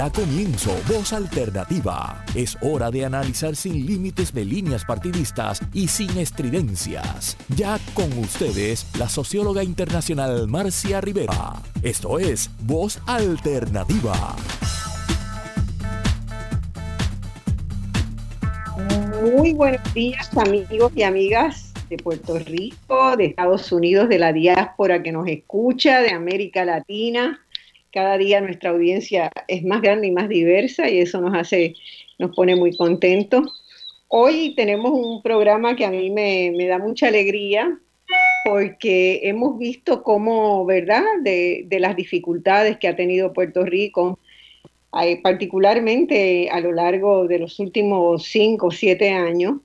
Da comienzo Voz Alternativa. Es hora de analizar sin límites de líneas partidistas y sin estridencias. Ya con ustedes, la socióloga internacional Marcia Rivera. Esto es Voz Alternativa. Muy buenos días amigos y amigas de Puerto Rico, de Estados Unidos, de la diáspora que nos escucha, de América Latina cada día nuestra audiencia es más grande y más diversa y eso nos hace, nos pone muy contentos. Hoy tenemos un programa que a mí me, da mucha alegría porque hemos visto cómo, ¿verdad?, de, las dificultades que ha tenido Puerto Rico, particularmente a lo largo de los últimos cinco o siete años,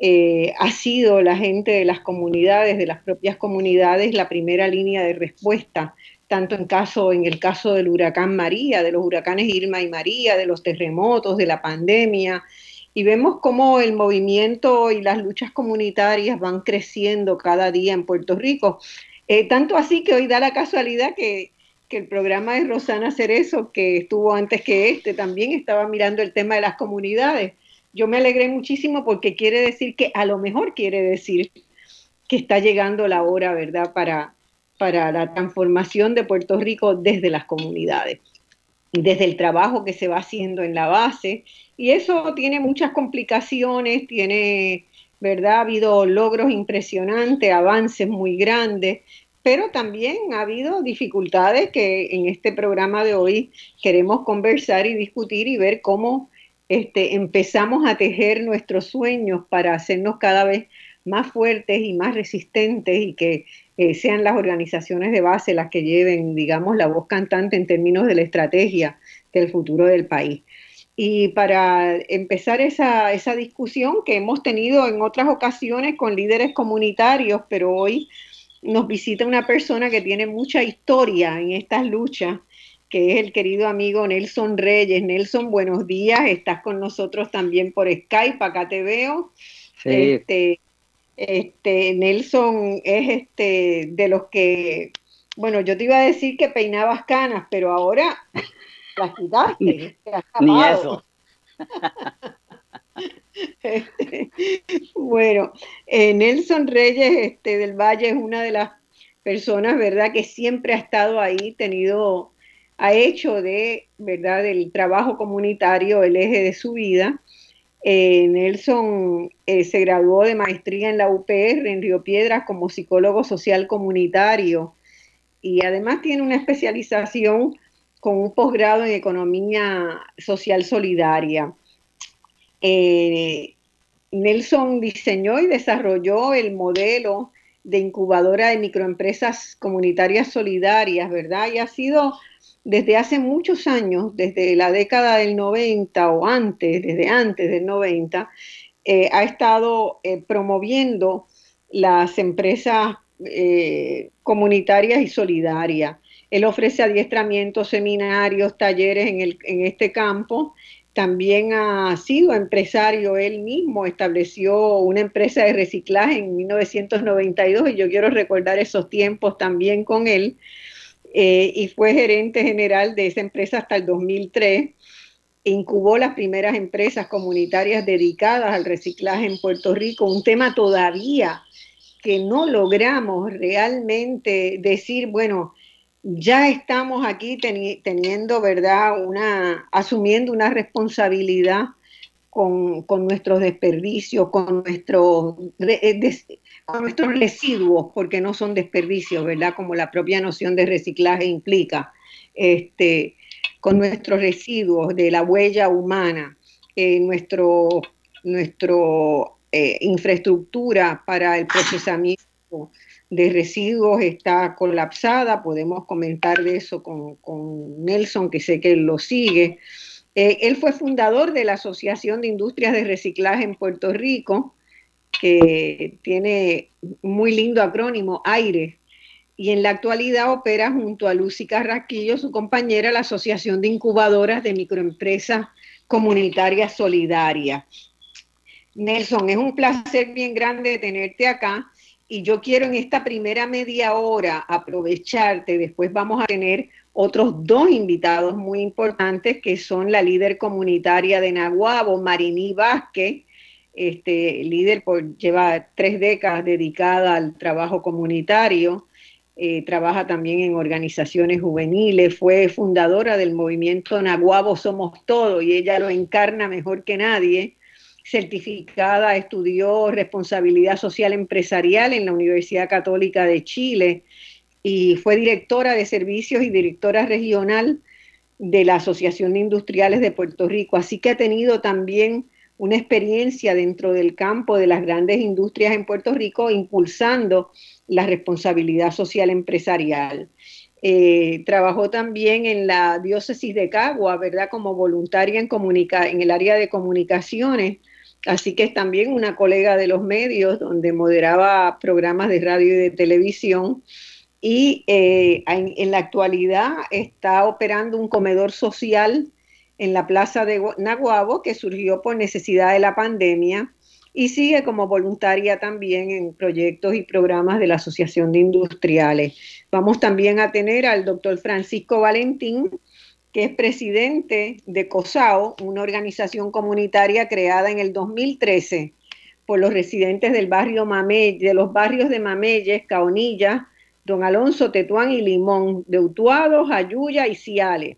eh, ha sido la gente de las comunidades, de las propias comunidades, la primera línea de respuesta tanto en, caso, el caso del huracán María, de los huracanes Irma y María, de los terremotos, de la pandemia, y vemos cómo el movimiento y las luchas comunitarias van creciendo cada día en Puerto Rico. Eh, tanto así que hoy da la casualidad que, que, el programa de Rosana Cerezo, que estuvo antes que este, también estaba mirando el tema de las comunidades. Yo me alegré muchísimo porque quiere decir que a lo mejor quiere decir que está llegando la hora, ¿verdad?, para, para la transformación de Puerto Rico desde las comunidades, desde el trabajo que se va haciendo en la base. Y eso tiene muchas complicaciones, tiene, ¿verdad? Ha habido logros impresionantes, avances muy grandes, pero también ha habido dificultades que en este programa de hoy queremos conversar y discutir y ver cómo este, empezamos a tejer nuestros sueños para hacernos cada vez más fuertes y más resistentes y que eh, sean las organizaciones de base las que lleven, digamos, la voz cantante en términos de la estrategia del futuro del país. Y para empezar esa, esa discusión que hemos tenido en otras ocasiones con líderes comunitarios, pero hoy nos visita una persona que tiene mucha historia en estas luchas, que es el querido amigo Nelson Reyes. Nelson, buenos días, estás con nosotros también por Skype, acá te veo. Sí. Este, este, Nelson es este de los que, bueno, yo te iba a decir que peinabas canas, pero ahora las quitaste. Ni eso. Este, bueno, eh, Nelson Reyes este, del Valle es una de las personas, ¿verdad?, que siempre ha estado ahí, tenido, ha hecho de, ¿verdad?, del trabajo comunitario el eje de su vida. Eh, Nelson eh, se graduó de maestría en la UPR en Río Piedras como psicólogo social comunitario y además tiene una especialización con un posgrado en economía social solidaria. Eh, Nelson diseñó y desarrolló el modelo de incubadora de microempresas comunitarias solidarias, ¿verdad? Y ha sido desde hace muchos años, desde la década del 90 o antes, desde antes del 90, eh, ha estado eh, promoviendo las empresas eh, comunitarias y solidarias. Él ofrece adiestramientos, seminarios, talleres en, en este campo. También ha sido empresario él mismo, estableció una empresa de reciclaje en 1992 y yo quiero recordar esos tiempos también con él. Eh, y fue gerente general de esa empresa hasta el 2003. Incubó las primeras empresas comunitarias dedicadas al reciclaje en Puerto Rico, un tema todavía que no logramos realmente decir, bueno, ya estamos aquí teniendo, ¿verdad?, una, asumiendo una responsabilidad con, nuestros desperdicios, con nuestros, nuestros residuos, porque no son desperdicios, ¿verdad? Como la propia noción de reciclaje implica, este, con nuestros residuos de la huella humana, eh, nuestro, nuestro eh, infraestructura para el procesamiento de residuos está colapsada, podemos comentar de eso con, con Nelson, que sé que él lo sigue. Eh, él fue fundador de la Asociación de Industrias de Reciclaje en Puerto Rico, que tiene muy lindo acrónimo, AIRE, y en la actualidad opera junto a Lucy Carrasquillo, su compañera, la Asociación de Incubadoras de Microempresas Comunitarias Solidarias. Nelson, es un placer bien grande tenerte acá y yo quiero en esta primera media hora aprovecharte, después vamos a tener otros dos invitados muy importantes que son la líder comunitaria de Nahuabo, Marini Vázquez, este, líder por lleva tres décadas dedicada al trabajo comunitario, eh, trabaja también en organizaciones juveniles, fue fundadora del movimiento Nahuabo Somos Todo y ella lo encarna mejor que nadie. Certificada, estudió responsabilidad social empresarial en la Universidad Católica de Chile y fue directora de servicios y directora regional de la Asociación de Industriales de Puerto Rico. Así que ha tenido también una experiencia dentro del campo de las grandes industrias en Puerto Rico, impulsando la responsabilidad social empresarial. Eh, trabajó también en la diócesis de Cagua, ¿verdad? Como voluntaria en, en el área de comunicaciones. Así que es también una colega de los medios donde moderaba programas de radio y de televisión. Y eh, en, en la actualidad está operando un comedor social en la plaza de Naguabo, que surgió por necesidad de la pandemia, y sigue como voluntaria también en proyectos y programas de la Asociación de Industriales. Vamos también a tener al doctor Francisco Valentín, que es presidente de COSAO, una organización comunitaria creada en el 2013 por los residentes del barrio Mamey, de los barrios de Mameyes, Caonilla, Don Alonso, Tetuán y Limón, de Utuados, Ayuya y Ciales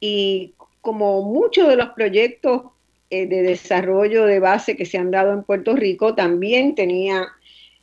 y como muchos de los proyectos eh, de desarrollo de base que se han dado en Puerto Rico, también tenía,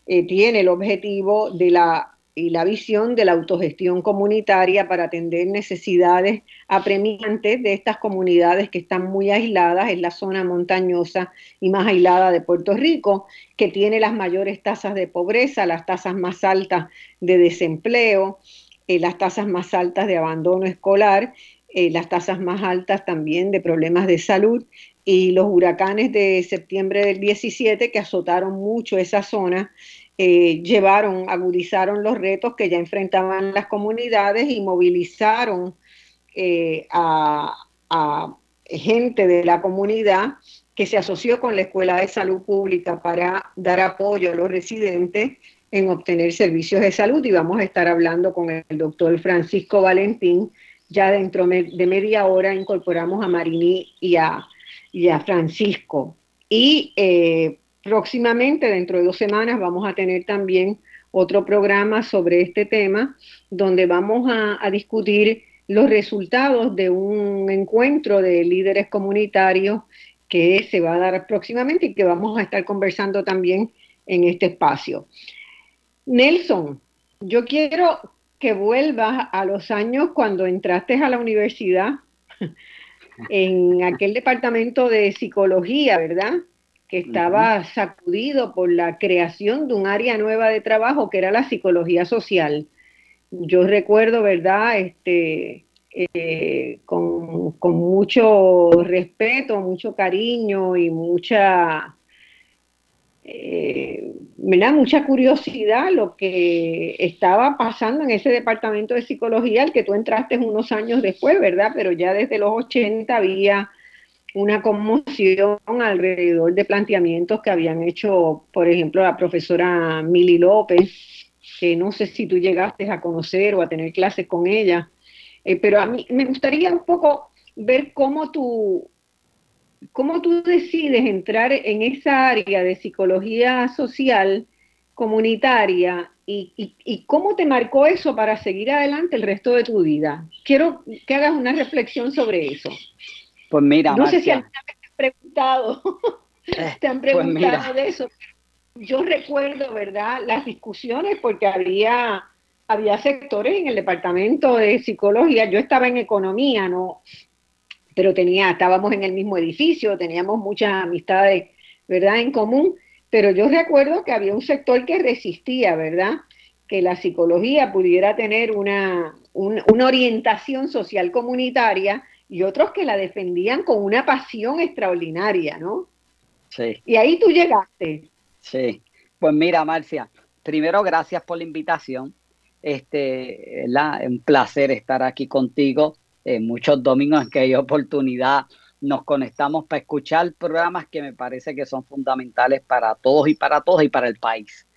eh, tiene el objetivo de la, y la visión de la autogestión comunitaria para atender necesidades apremiantes de estas comunidades que están muy aisladas en la zona montañosa y más aislada de Puerto Rico, que tiene las mayores tasas de pobreza, las tasas más altas de desempleo, eh, las tasas más altas de abandono escolar eh, las tasas más altas también de problemas de salud y los huracanes de septiembre del 17 que azotaron mucho esa zona, eh, llevaron, agudizaron los retos que ya enfrentaban las comunidades y movilizaron eh, a, a gente de la comunidad que se asoció con la Escuela de Salud Pública para dar apoyo a los residentes en obtener servicios de salud. Y vamos a estar hablando con el doctor Francisco Valentín ya dentro de media hora incorporamos a Marini y a, Francisco. Y eh, próximamente, dentro de dos semanas, vamos a tener también otro programa sobre este tema, donde vamos a, a discutir los resultados de un encuentro de líderes comunitarios que se va a dar próximamente y que vamos a estar conversando también en este espacio. Nelson, yo quiero que vuelvas a los años cuando entraste a la universidad, en aquel departamento de psicología, ¿verdad? Que estaba sacudido por la creación de un área nueva de trabajo que era la psicología social. Yo recuerdo, ¿verdad? Este, eh, con, con mucho respeto, mucho cariño y mucha eh, me da mucha curiosidad lo que estaba pasando en ese departamento de psicología al que tú entraste unos años después, ¿verdad? Pero ya desde los 80 había una conmoción alrededor de planteamientos que habían hecho, por ejemplo, la profesora Mili López, que no sé si tú llegaste a conocer o a tener clases con ella, eh, pero a mí me gustaría un poco ver cómo tú ¿Cómo tú decides entrar en esa área de psicología social comunitaria y, cómo te marcó eso para seguir adelante el resto de tu vida? Quiero que hagas una reflexión sobre eso. Pues mira, no sé si alguna vez te han preguntado, te han pues preguntado de eso. Yo recuerdo, ¿verdad?, las discusiones porque había había sectores en el departamento de psicología, yo estaba en economía, no, pero tenía, estábamos en el mismo edificio, teníamos muchas amistades, ¿verdad?, en común, pero yo recuerdo que había un sector que resistía, ¿verdad?, que la psicología pudiera tener una, una orientación social comunitaria y otros que la defendían con una pasión extraordinaria, ¿no? Sí. Y ahí tú llegaste. Sí. Pues mira, Marcia, primero gracias por la invitación. Este, la, un placer estar aquí contigo eh, muchos domingos en que hay oportunidad nos conectamos para escuchar programas que me parece que son fundamentales para todos y para todos y para el país.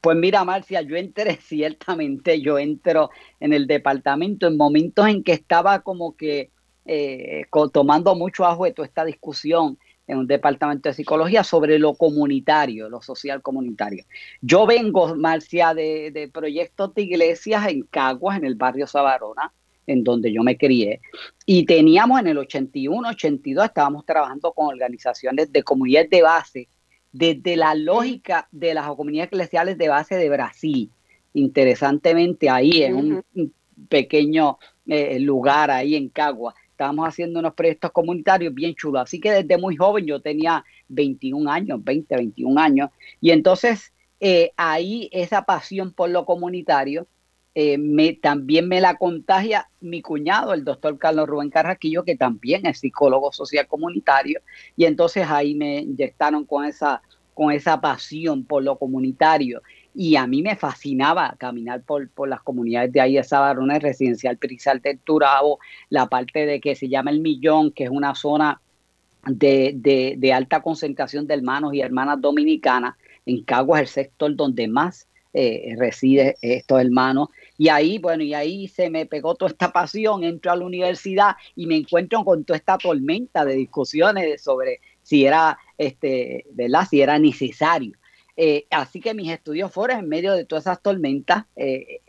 Pues mira, Marcia, yo entré ciertamente, yo entro en el departamento en momentos en que estaba como que eh, tomando mucho ajo de toda esta discusión en un departamento de psicología sobre lo comunitario, lo social comunitario. Yo vengo, Marcia, de, de proyectos de iglesias en Caguas, en el barrio Sabarona, en donde yo me crié. Y teníamos en el 81, 82, estábamos trabajando con organizaciones de comunidades de base, desde la lógica de las comunidades eclesiales de base de Brasil. Interesantemente, ahí en un pequeño eh, lugar, ahí en Cagua, estábamos haciendo unos proyectos comunitarios bien chulos. Así que desde muy joven, yo tenía 21 años, 20, 21 años, y entonces eh, ahí esa pasión por lo comunitario eh, me, también me la contagia mi cuñado, el doctor Carlos Rubén Carraquillo, que también es psicólogo social comunitario, y entonces ahí me inyectaron con esa, con esa pasión por lo comunitario. Y a mí me fascinaba caminar por, por las comunidades de ahí de Sabarona, residencial Prizal del Turabo, la parte de que se llama El Millón, que es una zona de, de, alta concentración de hermanos y hermanas dominicanas. En Caguas, el sector donde más eh, reside estos hermanos. Y ahí, bueno, y ahí se me pegó toda esta pasión, entro a la universidad y me encuentro con toda esta tormenta de discusiones sobre si era, este, ¿verdad? Si era necesario. Eh, así que mis estudios fueron en medio de todas esas tormentas eh,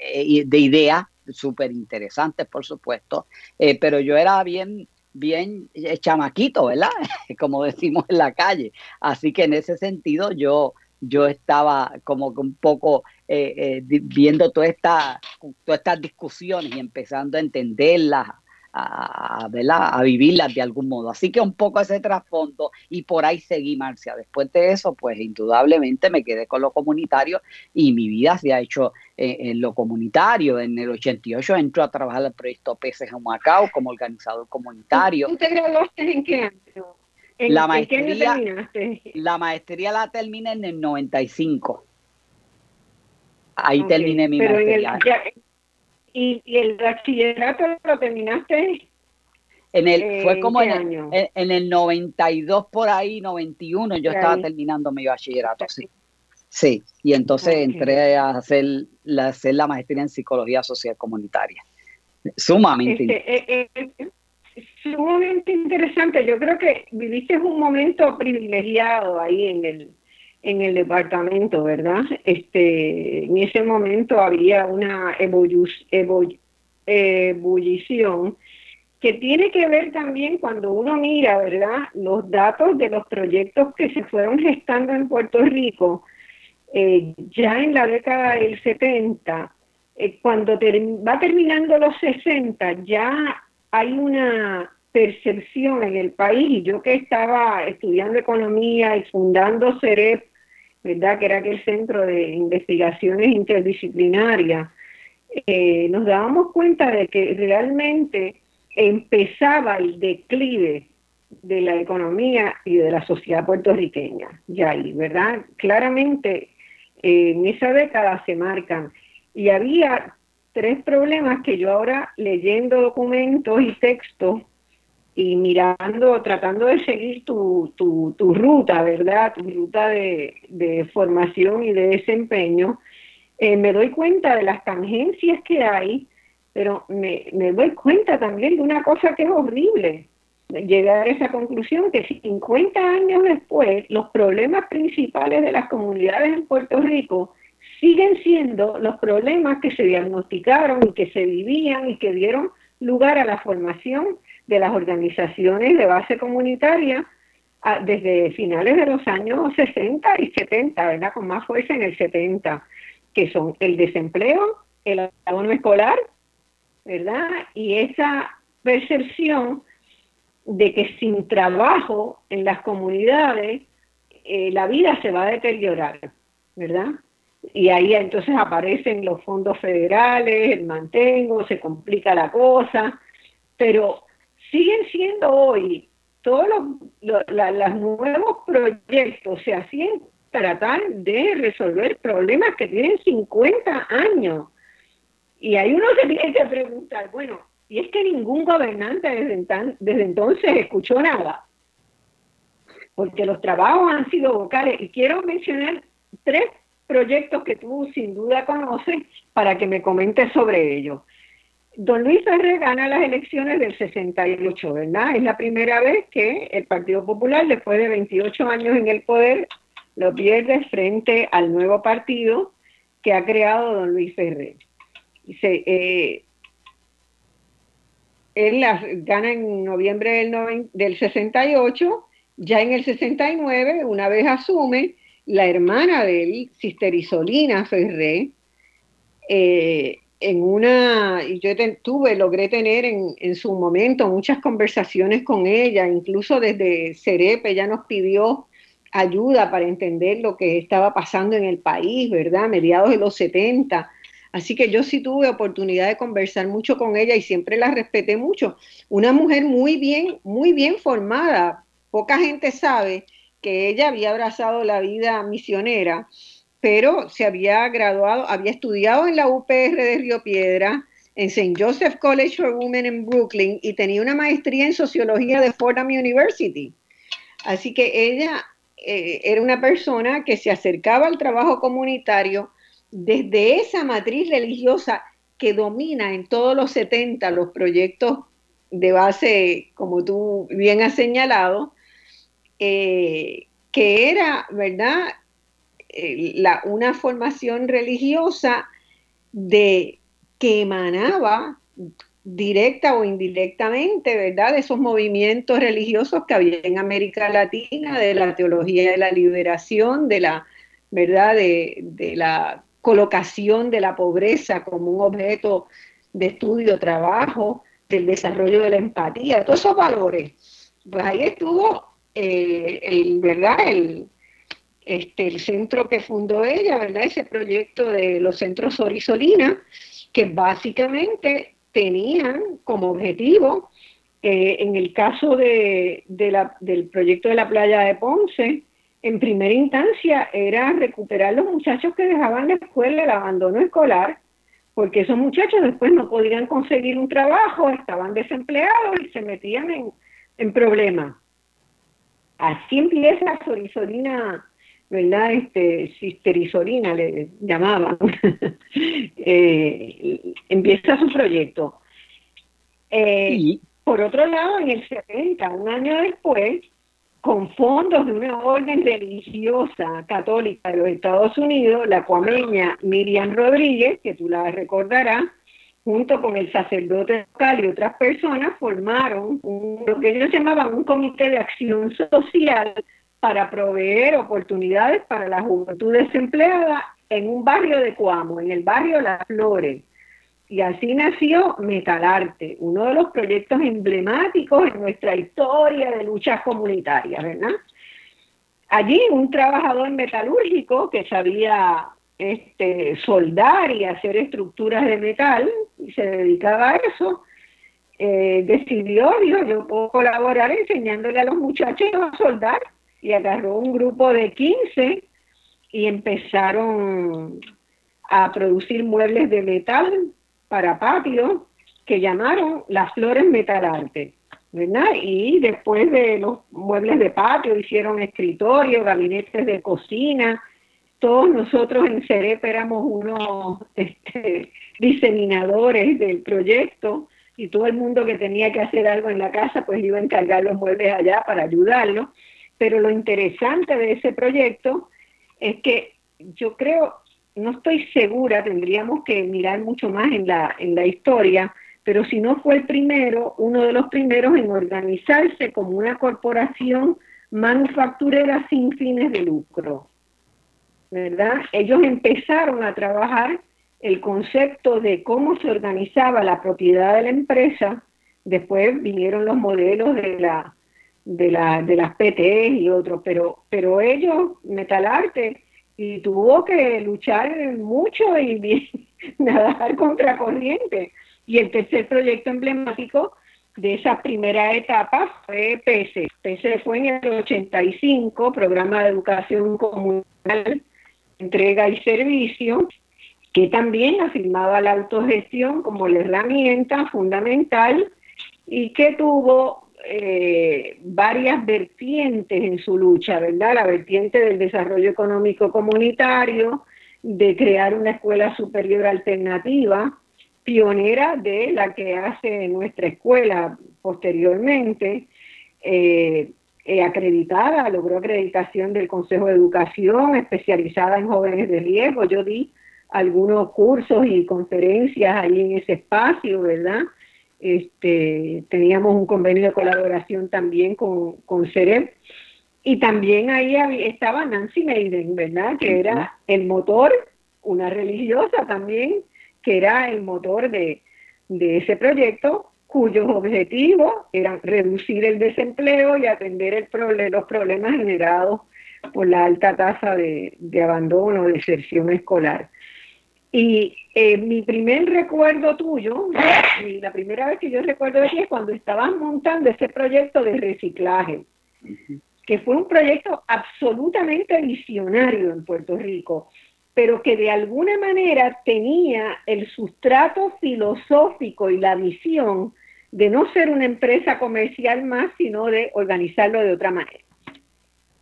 de ideas súper interesantes, por supuesto, pero yo era bien bien chamaquito, ¿verdad? Como decimos en la calle. Así que en ese sentido yo yo estaba como que un poco eh, eh, viendo toda esta, todas estas discusiones y empezando a entenderlas, a, a vivirlas de algún modo. Así que un poco ese trasfondo y por ahí seguí, Marcia. Después de eso, pues indudablemente me quedé con lo comunitario y mi vida se ha hecho eh, en lo comunitario. En el 88 entro a trabajar en el proyecto Peces en Macao como organizador comunitario. ¿Tú te graduaste en qué año? La maestría, la maestría la terminé en el 95. Ahí terminé mi maestría. ¿y, el bachillerato lo terminaste? En el, fue como en el, en, el 92 por ahí, 91, yo estaba terminando mi bachillerato, sí. Sí, y entonces entré a hacer la, hacer la maestría en psicología social comunitaria. Sumamente. Este, eh, eh, sumamente interesante. Yo creo que viviste un momento privilegiado ahí en el, en el departamento, ¿verdad? Este, en ese momento había una ebullición que tiene que ver también cuando uno mira, ¿verdad? Los datos de los proyectos que se fueron gestando en Puerto Rico eh, ya en la década del 70, eh, cuando va terminando los 60, ya hay una percepción en el país, yo que estaba estudiando economía y fundando CEREP, ¿verdad? que era aquel centro de investigaciones interdisciplinarias, eh, nos dábamos cuenta de que realmente empezaba el declive de la economía y de la sociedad puertorriqueña, ya ahí, ¿verdad? Claramente en esa década se marcan. Y había tres problemas que yo ahora leyendo documentos y textos y mirando, tratando de seguir tu, tu, ruta, ¿verdad? Tu ruta de, de formación y de desempeño, eh, me doy cuenta de las tangencias que hay, pero me, me doy cuenta también de una cosa que es horrible, llegar a esa conclusión que 50 años después los problemas principales de las comunidades en Puerto Rico siguen siendo los problemas que se diagnosticaron y que se vivían y que dieron lugar a la formación de las organizaciones de base comunitaria desde finales de los años 60 y 70, ¿verdad? Con más fuerza en el 70, que son el desempleo, el abandono escolar, ¿verdad? Y esa percepción de que sin trabajo en las comunidades eh, la vida se va a deteriorar, ¿verdad? Y ahí entonces aparecen los fondos federales, el mantengo, se complica la cosa, pero siguen siendo hoy todos los, nuevos proyectos se hacen tratar de resolver problemas que tienen 50 años. Y ahí uno se tiene que preguntar, bueno, y es que ningún gobernante desde, desde entonces escuchó nada, porque los trabajos han sido vocales. Y quiero mencionar tres proyectos que tú sin duda conoces para que me comentes sobre ellos. Don Luis Ferrer gana las elecciones del 68, ¿verdad? Es la primera vez que el Partido Popular, después de 28 años en el poder, lo pierde frente al nuevo partido que ha creado don Luis Ferrer. Eh, él las gana en noviembre del, del 68, ya en el 69, una vez asume, la hermana de él, Sister Isolina Ferré, eh, en una, y yo tuve, logré tener en, en, su momento muchas conversaciones con ella, incluso desde Cerepe, ella nos pidió ayuda para entender lo que estaba pasando en el país, ¿verdad? Mediados de los 70. Así que yo sí tuve oportunidad de conversar mucho con ella y siempre la respeté mucho. Una mujer muy bien, muy bien formada. Poca gente sabe que ella había abrazado la vida misionera pero se había graduado, había estudiado en la UPR de Río Piedra, en St. Joseph College for Women en Brooklyn y tenía una maestría en sociología de Fordham University. Así que ella eh, era una persona que se acercaba al trabajo comunitario desde esa matriz religiosa que domina en todos los 70 los proyectos de base, como tú bien has señalado, eh, que era, ¿verdad?, eh, la, una formación religiosa de que emanaba directa o indirectamente, ¿verdad?, de esos movimientos religiosos que había en América Latina, de la teología de la liberación, de la, ¿verdad?, de, de la colocación de la pobreza como un objeto de estudio, trabajo, del desarrollo de la empatía, todos esos valores. Pues ahí estuvo, eh, el, ¿verdad?, el, este, el centro que fundó ella, ¿verdad? Ese proyecto de los centros Sorisolina, que básicamente tenían como objetivo, eh, en el caso de, del proyecto de la playa de Ponce, en primera instancia era recuperar los muchachos que dejaban la escuela, el abandono escolar, porque esos muchachos después no podían conseguir un trabajo, estaban desempleados y se metían en, en problemas. Así empieza Sorisolina ¿verdad? Este, Sisterisolina le llamaban, eh, empieza su proyecto. Eh, por otro lado, en el 70, un año después, con fondos de una orden religiosa católica de los Estados Unidos, la cuameña Miriam Rodríguez, que tú la recordarás, junto con el sacerdote local y otras personas, formaron lo que ellos llamaban un comité de acción social para proveer oportunidades para la juventud desempleada en un barrio de Cuamo, en el barrio Las Flores. Y así nació Metalarte, uno de los proyectos emblemáticos en nuestra historia de luchas comunitarias, ¿verdad? Allí un trabajador metalúrgico que sabía este, soldar y hacer estructuras de metal y se dedicaba a eso, eh, decidió, dijo, yo puedo colaborar enseñándole a los muchachos a soldar y agarró un grupo de 15 y empezaron a producir muebles de metal para patio que llamaron las flores metalarte, ¿verdad? Y después de los muebles de patio hicieron escritorios, gabinetes de cocina. Todos nosotros en CEREP éramos unos este, diseminadores del proyecto y todo el mundo que tenía que hacer algo en la casa pues iba a encargar los muebles allá para ayudarlo. Pero lo interesante de ese proyecto es que yo creo, no estoy segura, tendríamos que mirar mucho más en la, en la historia, pero si no fue el primero, uno de los primeros en organizarse como una corporación manufacturera sin fines de lucro. ¿Verdad? Ellos empezaron a trabajar el concepto de cómo se organizaba la propiedad de la empresa, después vinieron los modelos de la de, la, de las PT y otros, pero, pero ellos, Metalarte, y tuvo que luchar mucho y nadar contra corriente. Y el tercer proyecto emblemático de esa primera etapa fue PESE. PESE fue en el 85, Programa de Educación Comunal, Entrega y Servicio, que también afirmaba la autogestión como la herramienta fundamental y que tuvo eh, varias vertientes en su lucha, ¿verdad? La vertiente del desarrollo económico comunitario, de crear una escuela superior alternativa, pionera de la que hace nuestra escuela posteriormente, eh, eh, acreditada, logró acreditación del Consejo de Educación, especializada en jóvenes de riesgo. Yo di algunos cursos y conferencias ahí en ese espacio, ¿verdad? Este, teníamos un convenio de colaboración también con, con CEREP. Y también ahí estaba Nancy Maiden, ¿verdad? Que era el motor, una religiosa también, que era el motor de, ese proyecto, cuyos objetivos eran reducir el desempleo y atender el los problemas generados por la alta tasa de, de abandono, deserción escolar. Y eh, mi primer recuerdo tuyo, la primera vez que yo recuerdo de ti es cuando estabas montando ese proyecto de reciclaje, que fue un proyecto absolutamente visionario en Puerto Rico, pero que de alguna manera tenía el sustrato filosófico y la visión de no ser una empresa comercial más, sino de organizarlo de otra manera.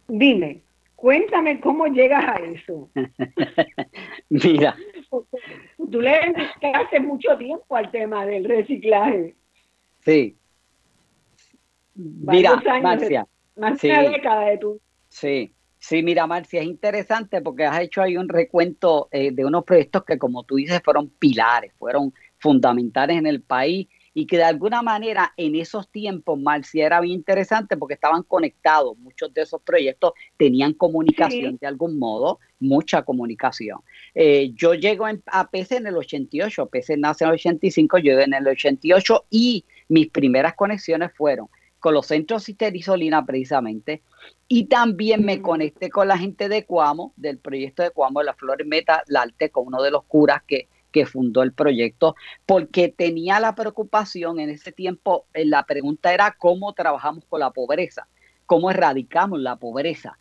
Dime, cuéntame cómo llegas a eso. Mira, tú le hace mucho tiempo al tema del reciclaje. Sí. Mira, Marcia. Más de una década de tu. Sí. Sí, mira, Marcia, es interesante porque has hecho ahí un recuento eh, de unos proyectos que, como tú dices, fueron pilares, fueron fundamentales en el país y que de alguna manera en esos tiempos, Marcia, era bien interesante porque estaban conectados. Muchos de esos proyectos tenían comunicación de algún modo, mucha comunicación. Eh, yo llego a PC en el 88, PC nace en el 85, yo en el 88 y mis primeras conexiones fueron con los centros Citerisolina precisamente, y también me conecté con la gente de Cuamo, del proyecto de Cuamo de la Flor Meta Lalte, con uno de los curas que que fundó el proyecto, porque tenía la preocupación en ese tiempo, eh, la pregunta era cómo trabajamos con la pobreza, cómo erradicamos la pobreza,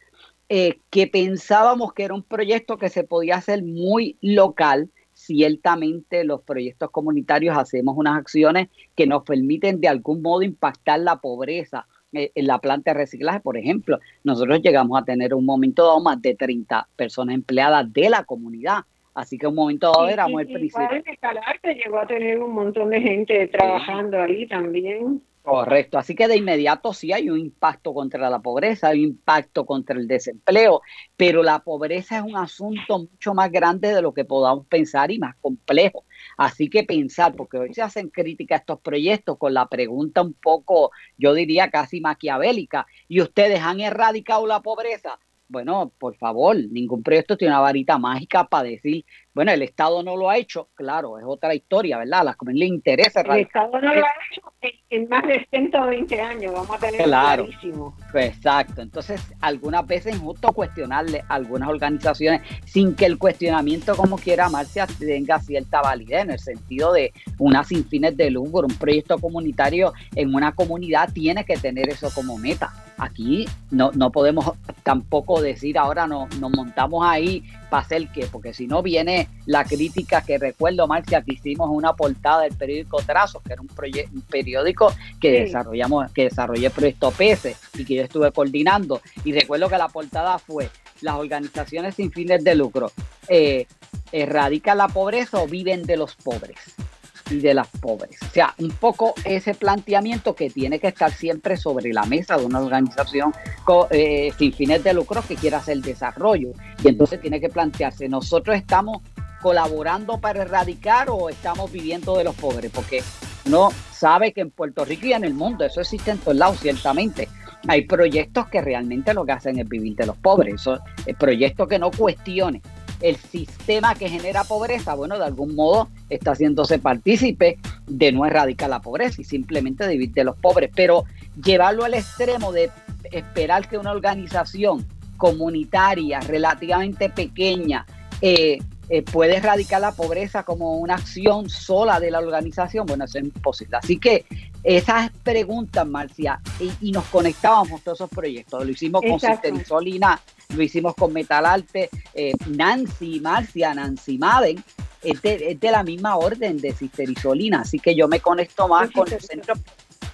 eh, que pensábamos que era un proyecto que se podía hacer muy local, ciertamente los proyectos comunitarios hacemos unas acciones que nos permiten de algún modo impactar la pobreza eh, en la planta de reciclaje, por ejemplo. Nosotros llegamos a tener un momento dado más de 30 personas empleadas de la comunidad Así que un momento dado éramos el principio. que llegó a tener un montón de gente trabajando ahí también. Correcto, así que de inmediato sí hay un impacto contra la pobreza, hay un impacto contra el desempleo, pero la pobreza es un asunto mucho más grande de lo que podamos pensar y más complejo. Así que pensar, porque hoy se hacen críticas a estos proyectos con la pregunta un poco, yo diría casi maquiavélica, ¿y ustedes han erradicado la pobreza? Bueno, por favor, ningún proyecto tiene una varita mágica para decir, bueno, el Estado no lo ha hecho, claro, es otra historia, ¿verdad? A las comunidades le interesa. El Estado no lo ha hecho en, más de 120 años, vamos a tener claro, clarísimo. Exacto, entonces algunas veces es justo cuestionarle a algunas organizaciones sin que el cuestionamiento, como quiera Marcia, tenga cierta validez en el sentido de unas sin fines de lucro, un proyecto comunitario en una comunidad tiene que tener eso como meta aquí no, no podemos tampoco decir ahora no, nos montamos ahí para hacer qué, porque si no viene la crítica que recuerdo, Marcia, que hicimos una portada del periódico Trazos, que era un, un periódico que desarrollamos, que desarrollé el proyecto PESE y que yo estuve coordinando. Y recuerdo que la portada fue las organizaciones sin fines de lucro. Eh, ¿Erradican la pobreza o viven de los pobres? Y de las pobres. O sea, un poco ese planteamiento que tiene que estar siempre sobre la mesa de una organización eh, sin fines de lucro que quiera hacer desarrollo. Y entonces tiene que plantearse, nosotros estamos colaborando para erradicar o estamos viviendo de los pobres, porque uno sabe que en Puerto Rico y en el mundo, eso existe en todos lados, ciertamente. Hay proyectos que realmente lo que hacen es vivir de los pobres, es proyectos que no cuestionen el sistema que genera pobreza, bueno, de algún modo está haciéndose partícipe de no erradicar la pobreza y simplemente de vivir de los pobres, pero llevarlo al extremo de esperar que una organización comunitaria relativamente pequeña eh, eh, puede erradicar la pobreza como una acción sola de la organización, bueno, eso es imposible. Así que esas preguntas, Marcia, y, nos conectábamos todos esos proyectos. Lo hicimos con Solina, lo hicimos con Metalarte, eh, Nancy, Marcia, Nancy Madden, es de, la misma orden de Solina, así que yo me conecto más con el centro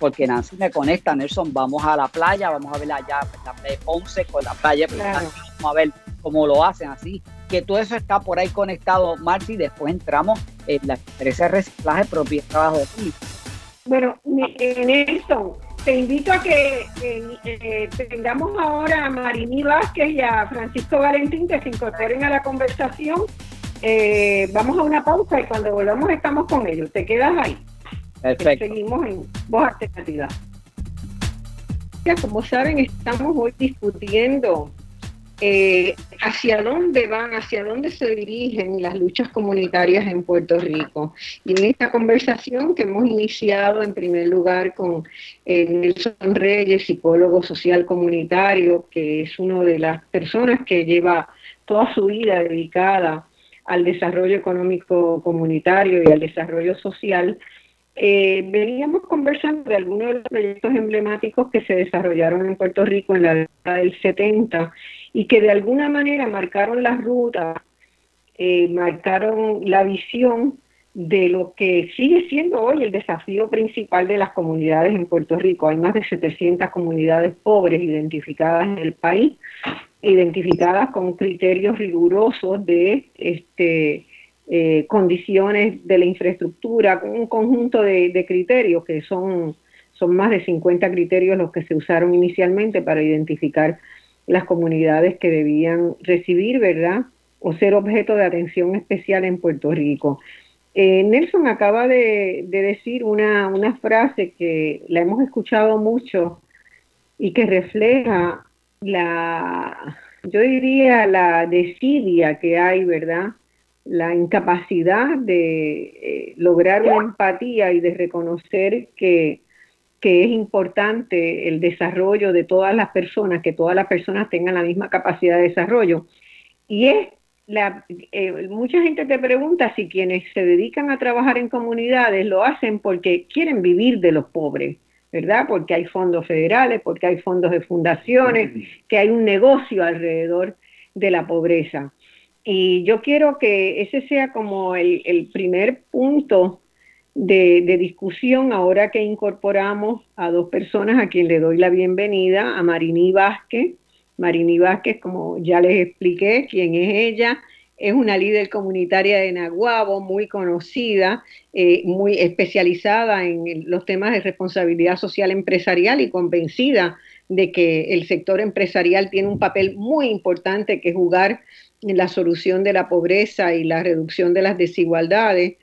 porque Nancy me conecta, Nelson, vamos a la playa, vamos a ver allá la playa de Ponce con la playa, vamos a ver cómo lo hacen así que todo eso está por ahí conectado, Marci, y después entramos en la empresa de reciclaje propio y trabajo de público. Bueno, Nelson, te invito a que eh, tengamos ahora a Marini Vázquez y a Francisco Valentín que se incorporen a la conversación. Eh, vamos a una pausa y cuando volvamos estamos con ellos. ¿Te quedas ahí? Perfecto. Seguimos en Voz Alternativa. Como saben, estamos hoy discutiendo eh, hacia dónde van, hacia dónde se dirigen las luchas comunitarias en Puerto Rico. Y en esta conversación que hemos iniciado en primer lugar con eh, Nelson Reyes, psicólogo social comunitario, que es una de las personas que lleva toda su vida dedicada al desarrollo económico comunitario y al desarrollo social, eh, veníamos conversando de algunos de los proyectos emblemáticos que se desarrollaron en Puerto Rico en la década del 70 y que de alguna manera marcaron la ruta, eh, marcaron la visión de lo que sigue siendo hoy el desafío principal de las comunidades en Puerto Rico. Hay más de 700 comunidades pobres identificadas en el país, identificadas con criterios rigurosos de este, eh, condiciones de la infraestructura, con un conjunto de, criterios que son, son más de 50 criterios los que se usaron inicialmente para identificar las comunidades que debían recibir, ¿verdad? O ser objeto de atención especial en Puerto Rico. Eh, Nelson acaba de, decir una, una, frase que la hemos escuchado mucho y que refleja la, yo diría, la desidia que hay, ¿verdad? la incapacidad de eh, lograr una empatía y de reconocer que, es importante el desarrollo de todas las personas, que todas las personas tengan la misma capacidad de desarrollo. Y es la, eh, mucha gente te pregunta si quienes se dedican a trabajar en comunidades lo hacen porque quieren vivir de los pobres, ¿verdad? Porque hay fondos federales, porque hay fondos de fundaciones, que hay un negocio alrededor de la pobreza. Y yo quiero que ese sea como el, primer punto de, discusión ahora que incorporamos a dos personas a quien le doy la bienvenida, a Marini Vázquez. Marini Vázquez, como ya les expliqué, quién es ella, es una líder comunitaria de Naguabo, muy conocida, eh, muy especializada en los temas de responsabilidad social empresarial y convencida de que el sector empresarial tiene un papel muy importante que jugar en la solución de la pobreza y la reducción de las desigualdades.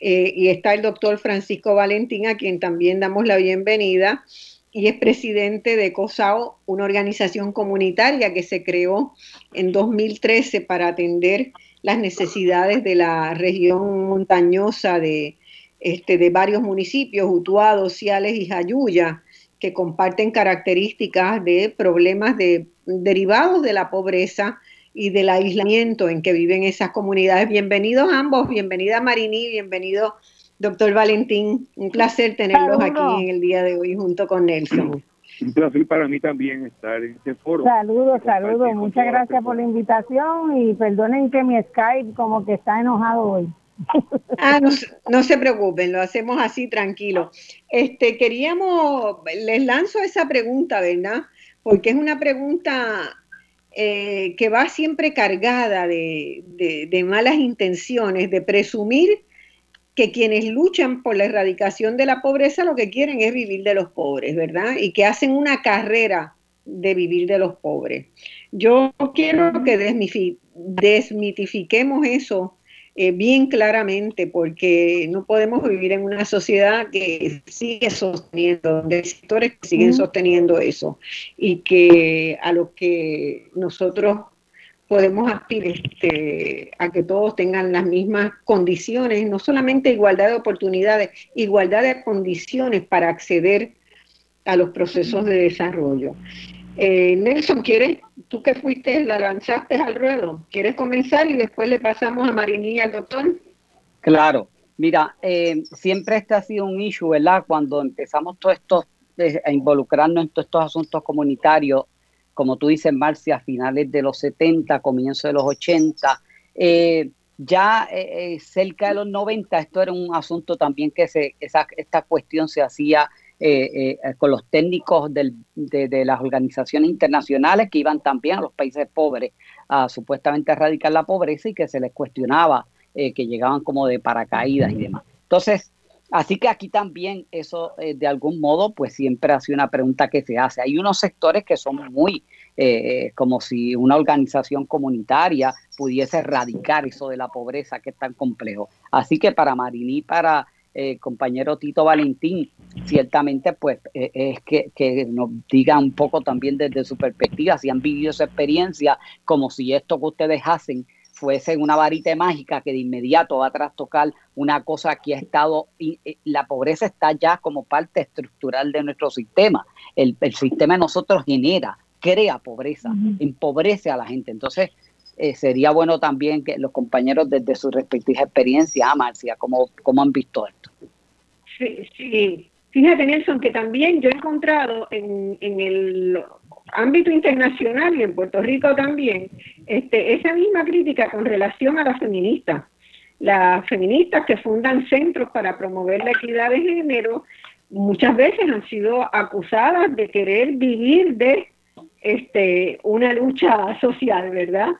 Eh, y está el doctor Francisco Valentín, a quien también damos la bienvenida, y es presidente de COSAO, una organización comunitaria que se creó en 2013 para atender las necesidades de la región montañosa de, este, de varios municipios, Utuado, Ciales y Jayuya, que comparten características de problemas de, derivados de la pobreza y del aislamiento en que viven esas comunidades. Bienvenidos ambos, bienvenida Marini, bienvenido doctor Valentín. Un placer tenerlos aquí en el día de hoy junto con Nelson. Un placer para mí también estar en este foro. Saludos, saludos. Muchas gracias por la invitación y perdonen que mi Skype como que está enojado hoy. Ah, no, se preocupen, lo hacemos así tranquilo. Este, queríamos, les lanzo esa pregunta, ¿verdad? Porque es una pregunta eh, que va siempre cargada de, malas intenciones, de presumir que quienes luchan por la erradicación de la pobreza lo que quieren es vivir de los pobres, ¿verdad? Y que hacen una carrera de vivir de los pobres. Yo quiero que desmitifiquemos eso eh, bien claramente, porque no podemos vivir en una sociedad que sigue sosteniendo, donde hay sectores que siguen sosteniendo eso, y que a lo que nosotros podemos aspirar este, a que todos tengan las mismas condiciones, no solamente igualdad de oportunidades, igualdad de condiciones para acceder a los procesos de desarrollo. Eh, Nelson, ¿quieres, tú que fuiste, la lanzaste al ruedo, ¿quieres comenzar y después le pasamos a Marini y al doctor? Claro, mira, eh, siempre este ha sido un issue, ¿verdad? Cuando empezamos todo esto, eh, a involucrarnos en todos estos asuntos comunitarios, como tú dices, Marcia, a finales de los 70, comienzos de los 80, ya cerca de los 90, esto era un asunto también que se, esa, esta cuestión se hacía eh, eh, con los técnicos de, las organizaciones internacionales que iban también a los países pobres a supuestamente erradicar la pobreza y que se les cuestionaba que llegaban como de paracaídas y demás. Entonces, así que aquí también eso de algún modo pues siempre ha sido una pregunta que se hace. Hay unos sectores que son muy como si una organización comunitaria pudiese erradicar eso de la pobreza que es tan complejo. Así que para Marini, para eh, compañero Tito Valentín, ciertamente pues eh, es que, que, nos diga un poco también desde su perspectiva, si han vivido esa experiencia, como si esto que ustedes hacen fuese una varita mágica que de inmediato va a trastocar una cosa que ha estado, y, eh, la pobreza está ya como parte estructural de nuestro sistema. El, sistema de nosotros genera, crea pobreza, empobrece a la gente. Entonces, eh, sería bueno también que los compañeros desde su respectiva experiencia, Marcia, ¿cómo, cómo han visto esto? Sí, sí. Fíjate, Nelson, que también yo he encontrado en, en el ámbito internacional y en Puerto Rico también, este, esa misma crítica con relación a las feministas. Las feministas que fundan centros para promover la equidad de género muchas veces han sido acusadas de querer vivir de este, una lucha social, ¿verdad?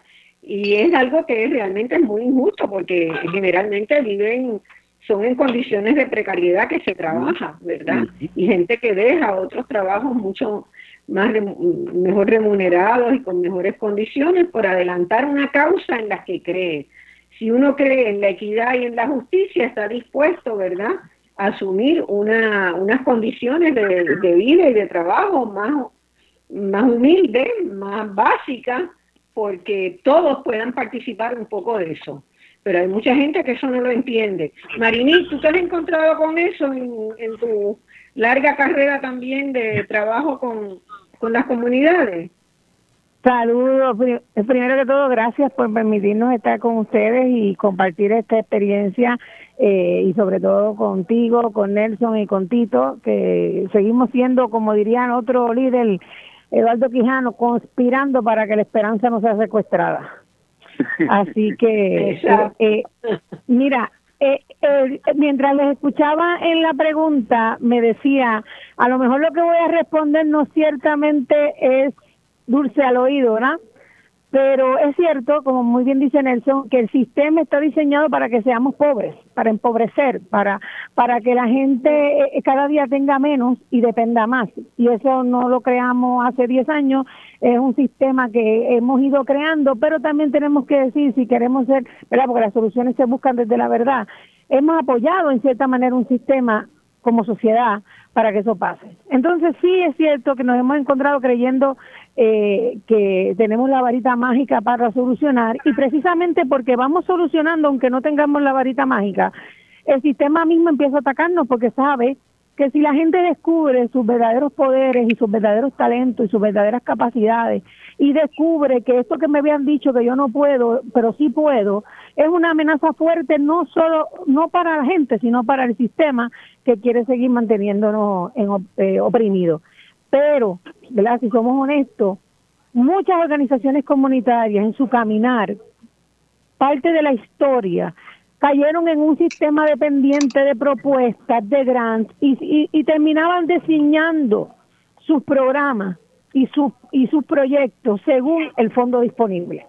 Y es algo que realmente es muy injusto porque generalmente viven son en condiciones de precariedad que se trabaja, ¿verdad? Y gente que deja otros trabajos mucho más mejor remunerados y con mejores condiciones por adelantar una causa en la que cree. Si uno cree en la equidad y en la justicia, está dispuesto, ¿verdad?, a asumir una, unas condiciones de, de vida y de trabajo más, más humildes, más básicas, porque todos puedan participar un poco de eso. Pero hay mucha gente que eso no lo entiende. Marini, ¿tú te has encontrado con eso en, tu larga carrera también de trabajo con, las comunidades? Saludos. Primero que todo, gracias por permitirnos estar con ustedes y compartir esta experiencia eh, y sobre todo contigo, con Nelson y con Tito, que seguimos siendo, como dirían otro líder, Eduardo Quijano conspirando para que la esperanza no sea secuestrada. Así que, eh, eh, mira, eh, mientras les escuchaba en la pregunta, me decía, a lo mejor lo que voy a responder no ciertamente es dulce al oído, ¿verdad? Pero es cierto, como muy bien dice Nelson, que el sistema está diseñado para que seamos pobres, para empobrecer, para, para que la gente eh, cada día tenga menos y dependa más. Y eso no lo creamos hace 10 años, es un sistema que hemos ido creando, pero también tenemos que decir, si queremos ser, ¿verdad? porque las soluciones se buscan desde la verdad, hemos apoyado en cierta manera un sistema como sociedad para que eso pase. Entonces sí es cierto que nos hemos encontrado creyendo eh, que tenemos la varita mágica para solucionar y precisamente porque vamos solucionando aunque no tengamos la varita mágica, el sistema mismo empieza a atacarnos porque sabe que si la gente descubre sus verdaderos poderes y sus verdaderos talentos y sus verdaderas capacidades y descubre que esto que me habían dicho que yo no puedo, pero sí puedo, es una amenaza fuerte no solo no para la gente, sino para el sistema que quiere seguir manteniéndonos en, eh, oprimidos. Pero, ¿verdad? Si somos honestos, muchas organizaciones comunitarias en su caminar, parte de la historia, cayeron en un sistema dependiente de propuestas, de grants, y, y, terminaban diseñando sus programas y, sus y sus proyectos según el fondo disponible.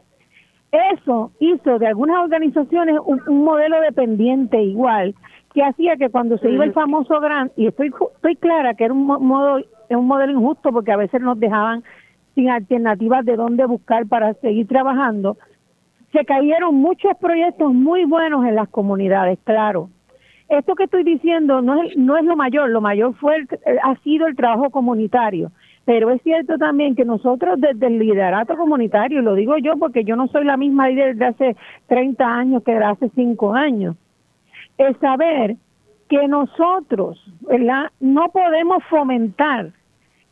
Eso hizo de algunas organizaciones un, un modelo dependiente igual, que hacía que cuando se iba el famoso grant, y estoy, estoy clara que era un modo es un modelo injusto porque a veces nos dejaban sin alternativas de dónde buscar para seguir trabajando. Se cayeron muchos proyectos muy buenos en las comunidades, claro. Esto que estoy diciendo no es, no es lo mayor, lo mayor fue eh, ha sido el trabajo comunitario. Pero es cierto también que nosotros desde el liderato comunitario, lo digo yo porque yo no soy la misma líder de hace 30 años que de hace 5 años, es saber que nosotros ¿verdad? no podemos fomentar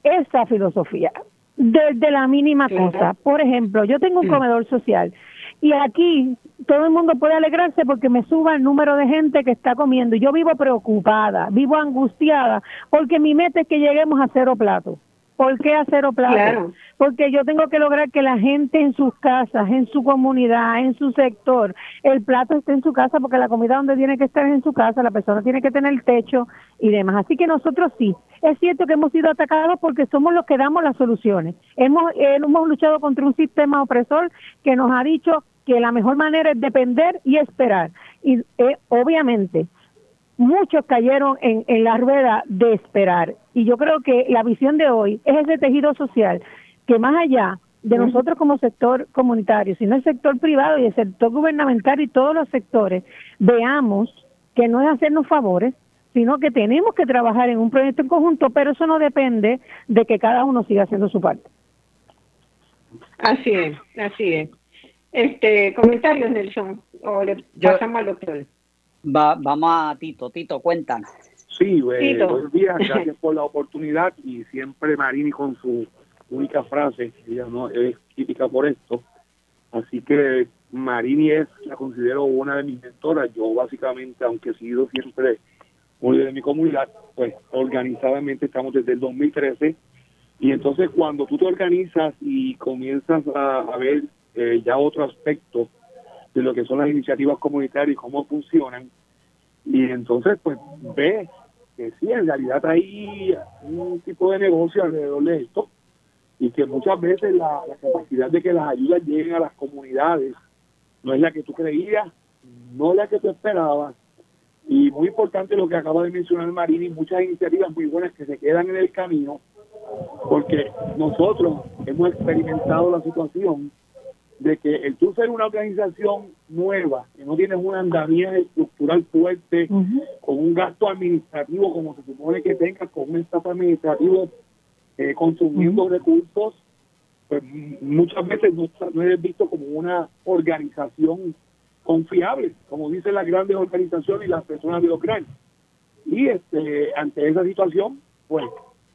esa filosofía desde la mínima cosa. Por ejemplo, yo tengo un comedor social y aquí todo el mundo puede alegrarse porque me suba el número de gente que está comiendo. Yo vivo preocupada, vivo angustiada porque mi meta es que lleguemos a cero platos. ¿Por qué a cero platos? Porque yo tengo que lograr que la gente en sus casas, en su comunidad, en su sector, el plato esté en su casa, porque la comida donde tiene que estar es en su casa, la persona tiene que tener el techo y demás. Así que nosotros sí, es cierto que hemos sido atacados porque somos los que damos las soluciones. Hemos, hemos luchado contra un sistema opresor que nos ha dicho que la mejor manera es depender y esperar. Y eh, obviamente muchos cayeron en, en la rueda de esperar. Y yo creo que la visión de hoy es ese tejido social que más allá de nosotros como sector comunitario, sino el sector privado y el sector gubernamental y todos los sectores, veamos que no es hacernos favores, sino que tenemos que trabajar en un proyecto en conjunto, pero eso no depende de que cada uno siga haciendo su parte. Así es, así es. Este, comentarios, Nelson, o le pasamos al doctor. Va, vamos a Tito. Tito, cuéntanos. Sí, eh, buenos días, gracias por la oportunidad. Y siempre Marini con su única frase, ella no es crítica por esto, así que Marini es, la considero una de mis mentoras, yo básicamente, aunque he sido siempre un de mi comunidad, pues organizadamente estamos desde el 2013 y entonces cuando tú te organizas y comienzas a, ver eh, ya otro aspecto de lo que son las iniciativas comunitarias y cómo funcionan. Y entonces, pues ve que sí, en realidad hay un tipo de negocio alrededor de esto y que muchas veces la, capacidad de que las ayudas lleguen a las comunidades no es la que tú creías, no la que tú esperabas. Y muy importante lo que acaba de mencionar Marini, muchas iniciativas muy buenas que se quedan en el camino, porque nosotros hemos experimentado la situación de que el tú ser una organización nueva, que no tienes una andamía estructural fuerte, con un gasto administrativo como se supone que tengas, con un estado administrativo eh, consumiendo recursos, pues muchas veces no, no es visto como una organización confiable, como dicen las grandes organizaciones y las personas de grandes. Y este, ante esa situación, pues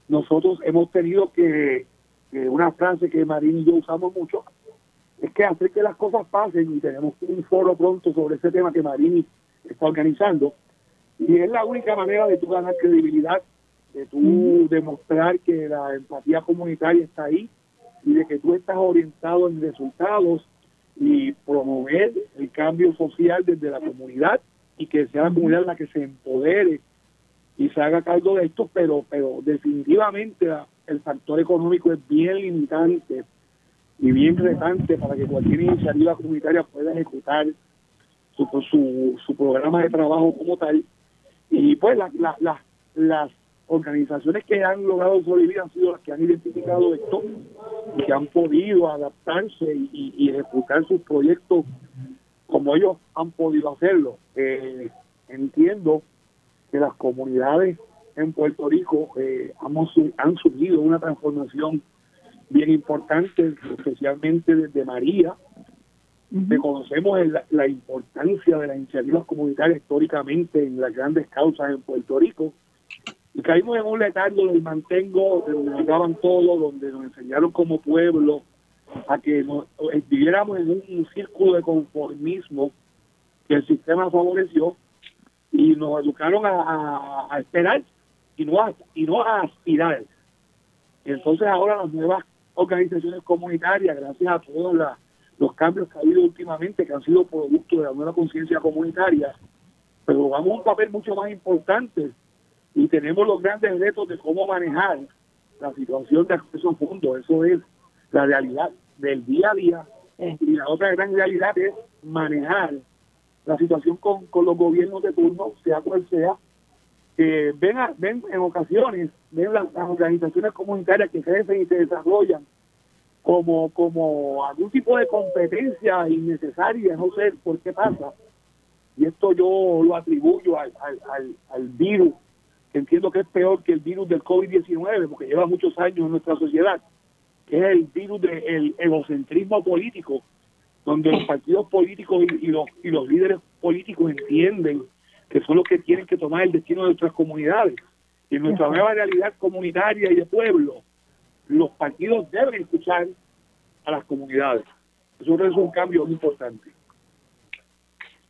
nosotros hemos tenido que, que una frase que Marín y yo usamos mucho, es que hacer que las cosas pasen y tenemos un foro pronto sobre ese tema que Marini está organizando y es la única manera de tú ganar credibilidad, de tú demostrar que la empatía comunitaria está ahí y de que tú estás orientado en resultados y promover el cambio social desde la comunidad y que sea la comunidad la que se empodere y se haga cargo de esto, pero pero definitivamente el factor económico es bien limitante y bien retante para que cualquier iniciativa comunitaria pueda ejecutar su, su, su programa de trabajo como tal. Y pues las organizaciones que han logrado sobrevivir han sido las que han identificado esto y que han podido adaptarse y, ejecutar sus proyectos como ellos han podido hacerlo. Eh, entiendo que las comunidades en Puerto Rico eh, han, han surgido una transformación bien importante, especialmente desde María. Reconocemos la, importancia de las iniciativas comunitarias históricamente en las grandes causas en Puerto Rico. Y caímos en un letargo del mantengo, donde nos daban todo, donde nos enseñaron como pueblo a que nos, viviéramos en un, círculo de conformismo que el sistema favoreció y nos educaron a, a, esperar y no a, y no a aspirar. Y entonces ahora las nuevas organizaciones comunitarias, gracias a todos los cambios que ha habido últimamente, que han sido producto de la nueva conciencia comunitaria, pero vamos a un papel mucho más importante y tenemos los grandes retos de cómo manejar la situación de acceso a fondos. Eso es la realidad del día a día. Y la otra gran realidad es manejar la situación con, con los gobiernos de turno, sea cual sea, que ven, ven en ocasiones, ven las, organizaciones comunitarias que crecen y se desarrollan como, como algún tipo de competencia innecesaria, no sé por qué pasa. Y esto yo lo atribuyo al, al, al, virus, que entiendo que es peor que el virus del COVID-19, porque lleva muchos años en nuestra sociedad, que es el virus del egocentrismo político, donde los partidos políticos y, los, y los líderes políticos entienden que son los que tienen que tomar el destino de nuestras comunidades. Y en nuestra nueva realidad comunitaria y de pueblo, los partidos deben escuchar a las comunidades. Eso es un cambio muy importante.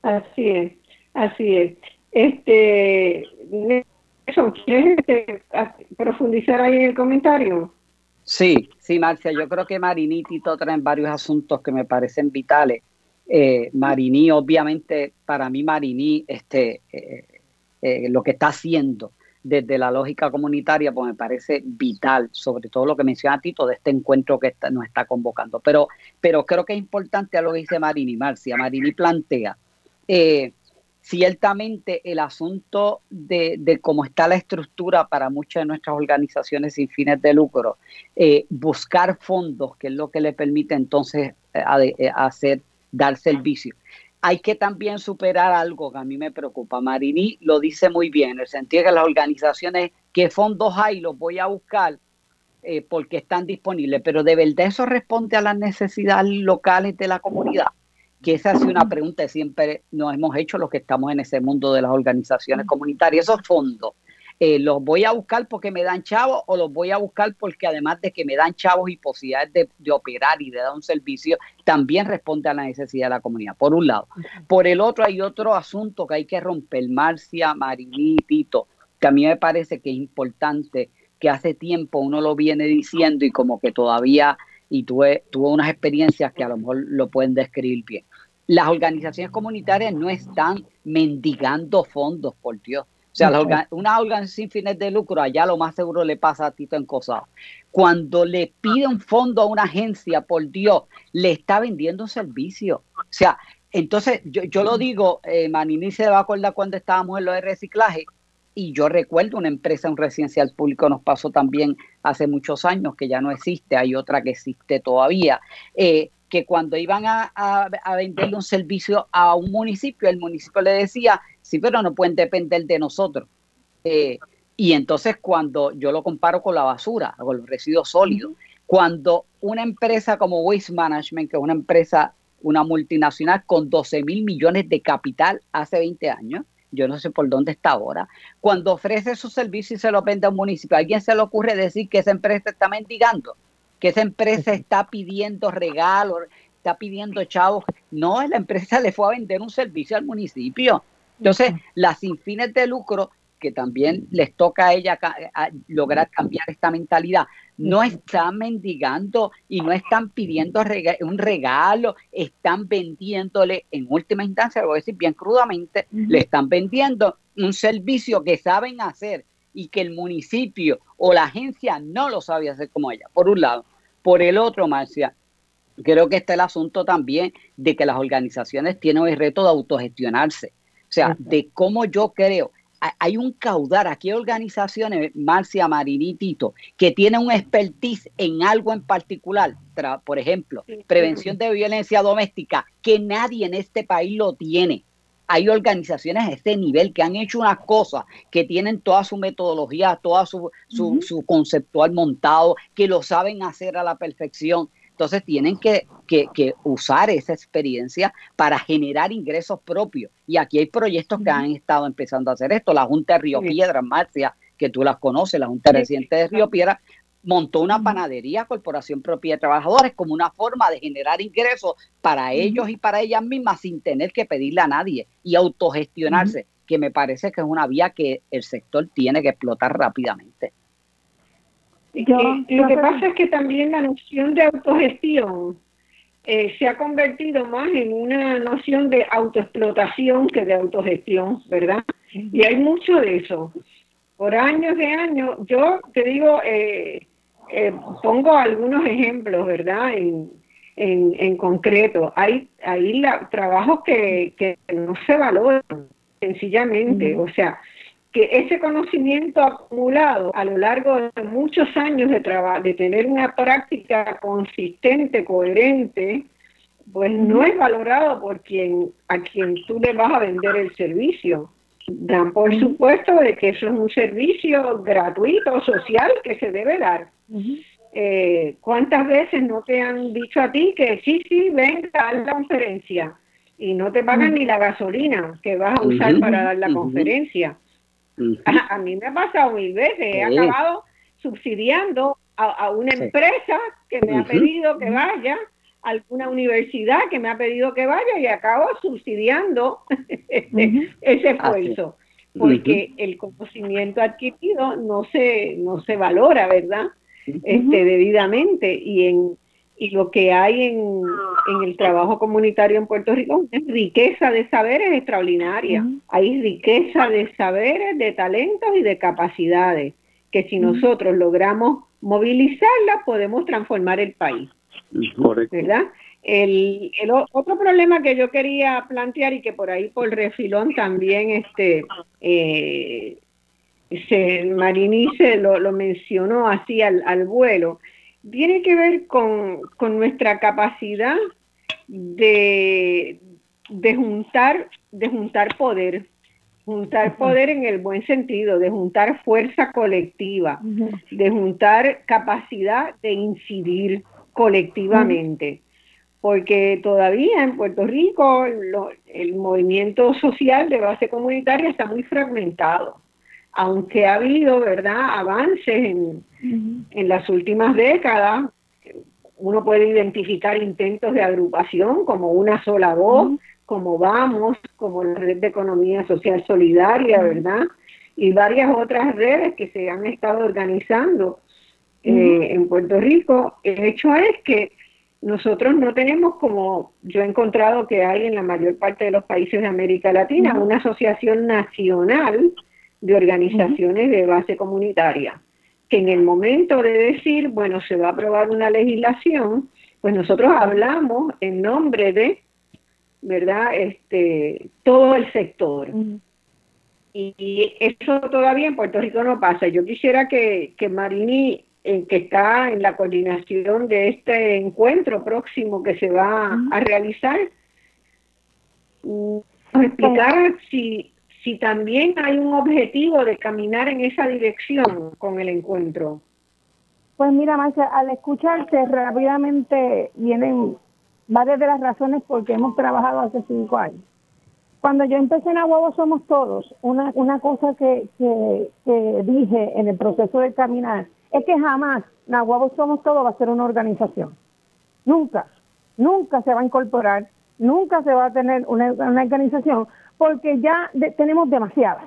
Así es, así es. Este, ¿quieres este, profundizar ahí en el comentario? Sí, sí, Marcia, yo creo que Marini y Tito traen varios asuntos que me parecen vitales. Eh, Marini, obviamente, para mí Marini, este, eh, eh, lo que está haciendo desde la lógica comunitaria, pues me parece vital, sobre todo lo que menciona Tito de este encuentro que nos está convocando. Pero, pero creo que es importante a lo que dice Marini, Marcia. Marini plantea ciertamente el asunto de, cómo está la estructura para muchas de nuestras organizaciones sin fines de lucro, eh, buscar fondos, que es lo que le permite entonces eh, eh, hacer, dar servicio. Hay que también superar algo que a mí me preocupa. Marini lo dice muy bien, en el sentido de que las organizaciones, ¿qué fondos hay? Los voy a buscar porque están disponibles, pero de verdad eso responde a las necesidades locales de la comunidad que esa ha sido una pregunta que siempre nos hemos hecho los que estamos en ese mundo de las organizaciones comunitarias. Esos fondos, eh, ¿los voy a buscar porque me dan chavos o los voy a buscar porque además de que me dan chavos y posibilidades de, operar y de dar un servicio, también responde a la necesidad de la comunidad? Por un lado. Por el otro hay otro asunto que hay que romper, Marcia, Marini, Tito, que a mí me parece que es importante, que hace tiempo uno lo viene diciendo y como que todavía y tuve, tuve unas experiencias que a lo mejor lo pueden describir bien las organizaciones comunitarias no están mendigando fondos, por Dios. O sea, una organización sin fines de lucro, allá lo más seguro le pasa a Tito en Cosado. Cuando le pide un fondo a una agencia, por Dios, le está vendiendo un servicio. O sea, entonces yo, lo digo, eh, Manini se va a acordar cuando estábamos en lo de reciclaje, y yo recuerdo una empresa, un residencial público nos pasó también hace muchos años, que ya no existe, hay otra que existe todavía, eh, que cuando iban a, venderle un servicio a un municipio, el municipio le decía, sí, pero no pueden depender de nosotros. Eh, y entonces cuando yo lo comparo con la basura, con los residuos sólidos, cuando una empresa como Waste Management, que es una empresa, una multinacional con 12 mil millones de capital hace 20 años, yo no sé por dónde está ahora, cuando ofrece su servicio y se lo vende a un municipio, ¿a alguien se le ocurre decir que esa empresa está mendigando? que esa empresa está pidiendo regalos, está pidiendo chavos. No, la empresa le fue a vender un servicio al municipio. Entonces, las sin fines de lucro, que también les toca a ella lograr cambiar esta mentalidad, no están mendigando y no están pidiendo un regalo, están vendiéndole, en última instancia, lo voy a decir bien crudamente, le están vendiendo un servicio que saben hacer y que el municipio o la agencia no lo sabe hacer como ella, por un lado. Por el otro, Marcia, creo que está el asunto también de que las organizaciones tienen el reto de autogestionarse. O sea, de cómo yo creo, hay un caudal, aquí hay organizaciones, Marcia, Marinitito, que tienen un expertise en algo en particular, por ejemplo, prevención de violencia doméstica, que nadie en este país lo tiene. Hay organizaciones a este nivel que han hecho una cosa, que tienen toda su metodología, toda su, su, conceptual montado, que lo saben hacer a la perfección. Entonces tienen que, usar esa experiencia para generar ingresos propios. Y aquí hay proyectos que han estado empezando a hacer esto. La Junta de Río Piedra, Marcia, que tú las conoces, la Junta Reciente de Río Piedra, montó una panadería, Corporación Propia de Trabajadores, como una forma de generar ingresos para ellos y para ellas mismas sin tener que pedirle a nadie y autogestionarse, que me parece que es una vía que el sector tiene que explotar rápidamente. Lo que pasa es que también la noción de autogestión eh, se ha convertido más en una noción de autoexplotación que de autogestión, ¿verdad? Y hay mucho de eso. Por años de años, yo te digo, eh, eh, pongo algunos ejemplos, ¿verdad? En, en, concreto, hay, hay la, trabajos que, que no se valoran sencillamente, o sea, que ese conocimiento acumulado a lo largo de muchos años de trabajo, de tener una práctica consistente, coherente, pues no es valorado por quien a quien tú le vas a vender el servicio. Dan por supuesto de que eso es un servicio gratuito, social, que se debe dar. Eh, ¿Cuántas veces no te han dicho a ti que sí, sí, venga a la conferencia y no te pagan ni la gasolina que vas a usar para dar la conferencia? A, mí me ha pasado mil veces, he acabado subsidiando a, una empresa que me ha pedido que vaya, a alguna universidad que me ha pedido que vaya y acabo subsidiando ese esfuerzo, porque el conocimiento adquirido no se, no se valora, ¿verdad? este, debidamente y en y lo que hay en, en, el trabajo comunitario en Puerto Rico es riqueza de saberes extraordinaria. Hay riqueza de saberes, de talentos y de capacidades que si nosotros logramos movilizarla podemos transformar el país. ¿Verdad? El, el, otro problema que yo quería plantear y que por ahí por refilón también este eh, se, Marinice lo, lo mencionó así al, al vuelo, tiene que ver con, nuestra capacidad de, de, juntar, de juntar poder, juntar poder en el buen sentido, de juntar fuerza colectiva, de juntar capacidad de incidir colectivamente. Porque todavía en Puerto Rico el movimiento social de base comunitaria está muy fragmentado aunque ha habido, ¿verdad?, avances en, las últimas décadas, uno puede identificar intentos de agrupación como una sola voz, como Vamos, como la Red de Economía Social Solidaria, ¿verdad? Y varias otras redes que se han estado organizando eh, en Puerto Rico. El hecho es que nosotros no tenemos como yo he encontrado que hay en la mayor parte de los países de América Latina, una asociación nacional de organizaciones de base comunitaria, que en el momento de decir, bueno, se va a aprobar una legislación, pues nosotros hablamos en nombre de, ¿verdad? Este, todo el sector. y, eso todavía en Puerto Rico no pasa. Yo quisiera que, que Marini, que está en la coordinación de este encuentro próximo que se va a realizar, nos explicara si si también hay un objetivo de caminar en esa dirección con el encuentro. Pues mira, Marcia, al escucharte rápidamente vienen varias de las razones porque hemos trabajado hace cinco años. Cuando yo empecé en Somos Todos, una, una cosa que, que, dije en el proceso de caminar es que jamás Nahuabo Somos Todos va a ser una organización. Nunca, nunca se va a incorporar, nunca se va a tener una, una organización porque ya tenemos demasiadas.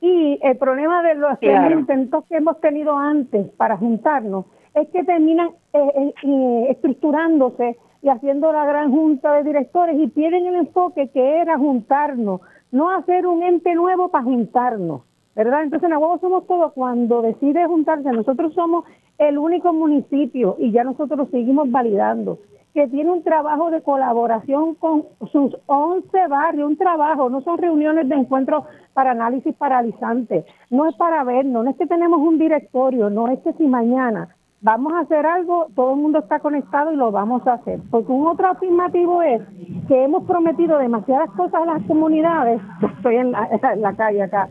Y el problema de los intentos que hemos tenido antes para juntarnos es que terminan eh, eh, estructurándose y haciendo la gran junta de directores y pierden el enfoque que era juntarnos, no hacer un ente nuevo para juntarnos, ¿verdad? Entonces en Aguabo somos todos, cuando decide juntarse, nosotros somos el único municipio y ya nosotros lo seguimos validando que tiene un trabajo de colaboración con sus 11 barrios, un trabajo, no son reuniones de encuentro para análisis paralizante, no es para vernos, no es que tenemos un directorio, no es que si mañana vamos a hacer algo, todo el mundo está conectado y lo vamos a hacer. Porque un otro afirmativo es que hemos prometido demasiadas cosas a las comunidades, estoy en la, calle acá,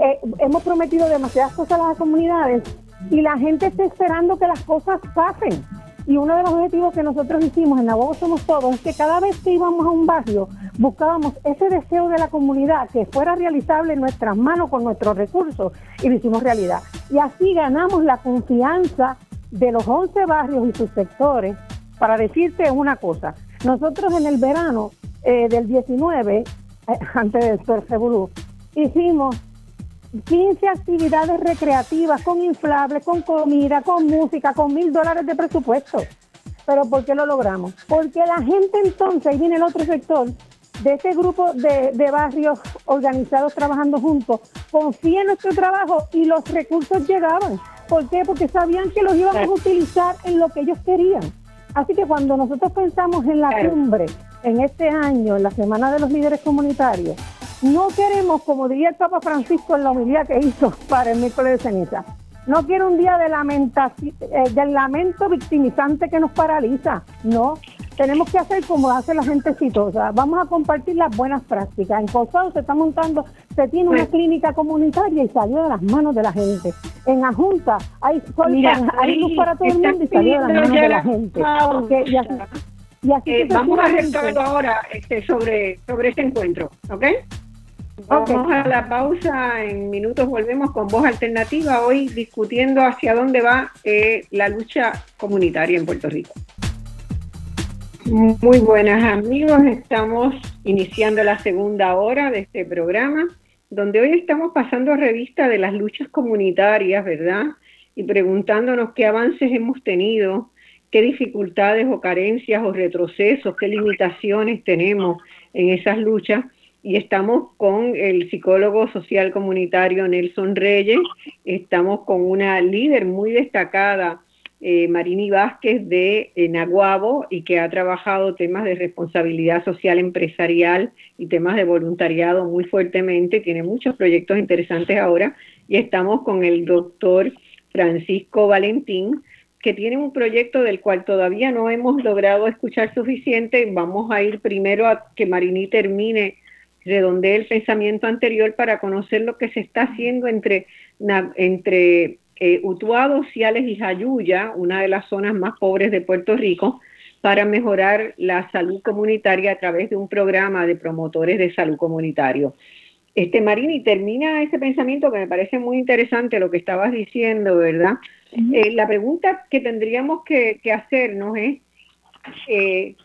eh, hemos prometido demasiadas cosas a las comunidades y la gente está esperando que las cosas pasen. Y uno de los objetivos que nosotros hicimos en Abogo Somos Todos es que cada vez que íbamos a un barrio buscábamos ese deseo de la comunidad que fuera realizable en nuestras manos con nuestros recursos y lo hicimos realidad. Y así ganamos la confianza de los 11 barrios y sus sectores para decirte una cosa. Nosotros en el verano eh, del 19, eh, antes del Perseburú, hicimos 15 actividades recreativas con inflables, con comida, con música, con mil dólares de presupuesto. ¿Pero por qué lo logramos? Porque la gente entonces, ahí viene el otro sector, de ese grupo de, barrios organizados trabajando juntos, confía en nuestro trabajo y los recursos llegaban. ¿Por qué? Porque sabían que los íbamos a utilizar en lo que ellos querían. Así que cuando nosotros pensamos en la cumbre, en este año, en la Semana de los Líderes Comunitarios, no queremos, como diría el Papa Francisco en la homilía que hizo para el miércoles de ceniza, no quiero un día de lamentación, eh, del lamento victimizante que nos paraliza. No, tenemos que hacer como hace la gente exitosa. Vamos a compartir las buenas prácticas. En Cosado se está montando, se tiene una clínica comunitaria y salió de las manos de la gente. En Ajunta hay, hay luz para todo el mundo y salió de las manos de la gente. Y así, eh, vamos a hacer ahora este, sobre, sobre este encuentro, ¿ok? Vamos a la pausa, en minutos volvemos con Voz Alternativa, hoy discutiendo hacia dónde va eh, la lucha comunitaria en Puerto Rico. Muy buenas amigos, estamos iniciando la segunda hora de este programa, donde hoy estamos pasando revista de las luchas comunitarias, ¿verdad? y preguntándonos qué avances hemos tenido, qué dificultades o carencias o retrocesos, qué limitaciones tenemos en esas luchas. Y estamos con el psicólogo social comunitario Nelson Reyes, estamos con una líder muy destacada eh, Marini Vázquez de eh, Naguabo y que ha trabajado temas de responsabilidad social empresarial y temas de voluntariado muy fuertemente, tiene muchos proyectos interesantes ahora. Y estamos con el doctor Francisco Valentín, que tiene un proyecto del cual todavía no hemos logrado escuchar suficiente. Vamos a ir primero a que Marini termine, redondee el pensamiento anterior para conocer lo que se está haciendo entre, entre eh, Utuado, Ciales y Jayuya, una de las zonas más pobres de Puerto Rico, para mejorar la salud comunitaria a través de un programa de promotores de salud comunitario. Este Marini termina ese pensamiento que me parece muy interesante lo que estabas diciendo, ¿verdad? Eh, la pregunta que tendríamos que, hacernos es, eh,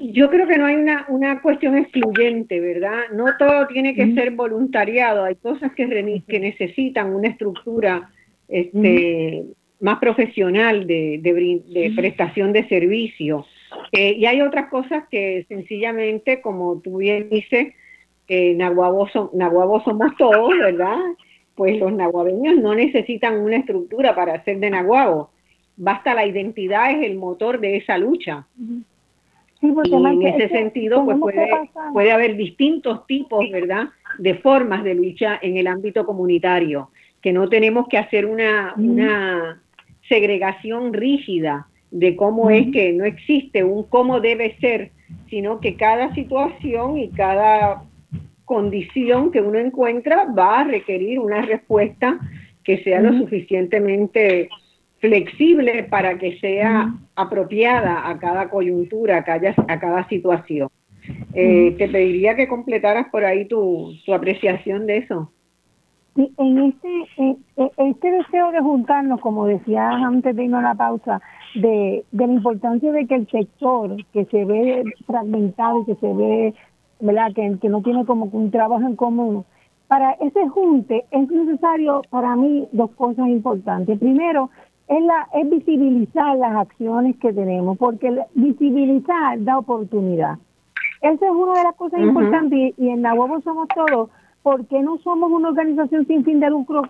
yo creo que no hay una, una cuestión excluyente, ¿verdad? No todo tiene que ser voluntariado, hay cosas que, que necesitan una estructura este, más profesional de, de, prestación de servicio. Eh, y hay otras cosas que sencillamente, como tú bien dices, eh, Nahuabo, somos todos, ¿verdad? Pues los nahuabeños no necesitan una estructura para ser de Nahuabo. Basta la identidad, es el motor de esa lucha. Y en ese sentido, pues puede, puede haber distintos tipos, ¿verdad?, de formas de lucha en el ámbito comunitario, que no tenemos que hacer una, una segregación rígida de cómo es que no existe un cómo debe ser, sino que cada situación y cada condición que uno encuentra va a requerir una respuesta que sea lo suficientemente flexible para que sea apropiada a cada coyuntura, a cada, a cada situación. Eh, te pediría que completaras por ahí tu, apreciación de eso. Sí, en este, este deseo de juntarnos, como decía antes de irnos a la pausa, de, de la importancia de que el sector que se ve fragmentado y que se ve, ¿verdad?, que, que no tiene como un trabajo en común, para ese junte es necesario para mí dos cosas importantes. Primero, es, la, es visibilizar las acciones que tenemos, porque visibilizar da oportunidad. Esa es una de las cosas importantes y, en Nahuabo somos todos, porque no somos una organización sin fin de lucro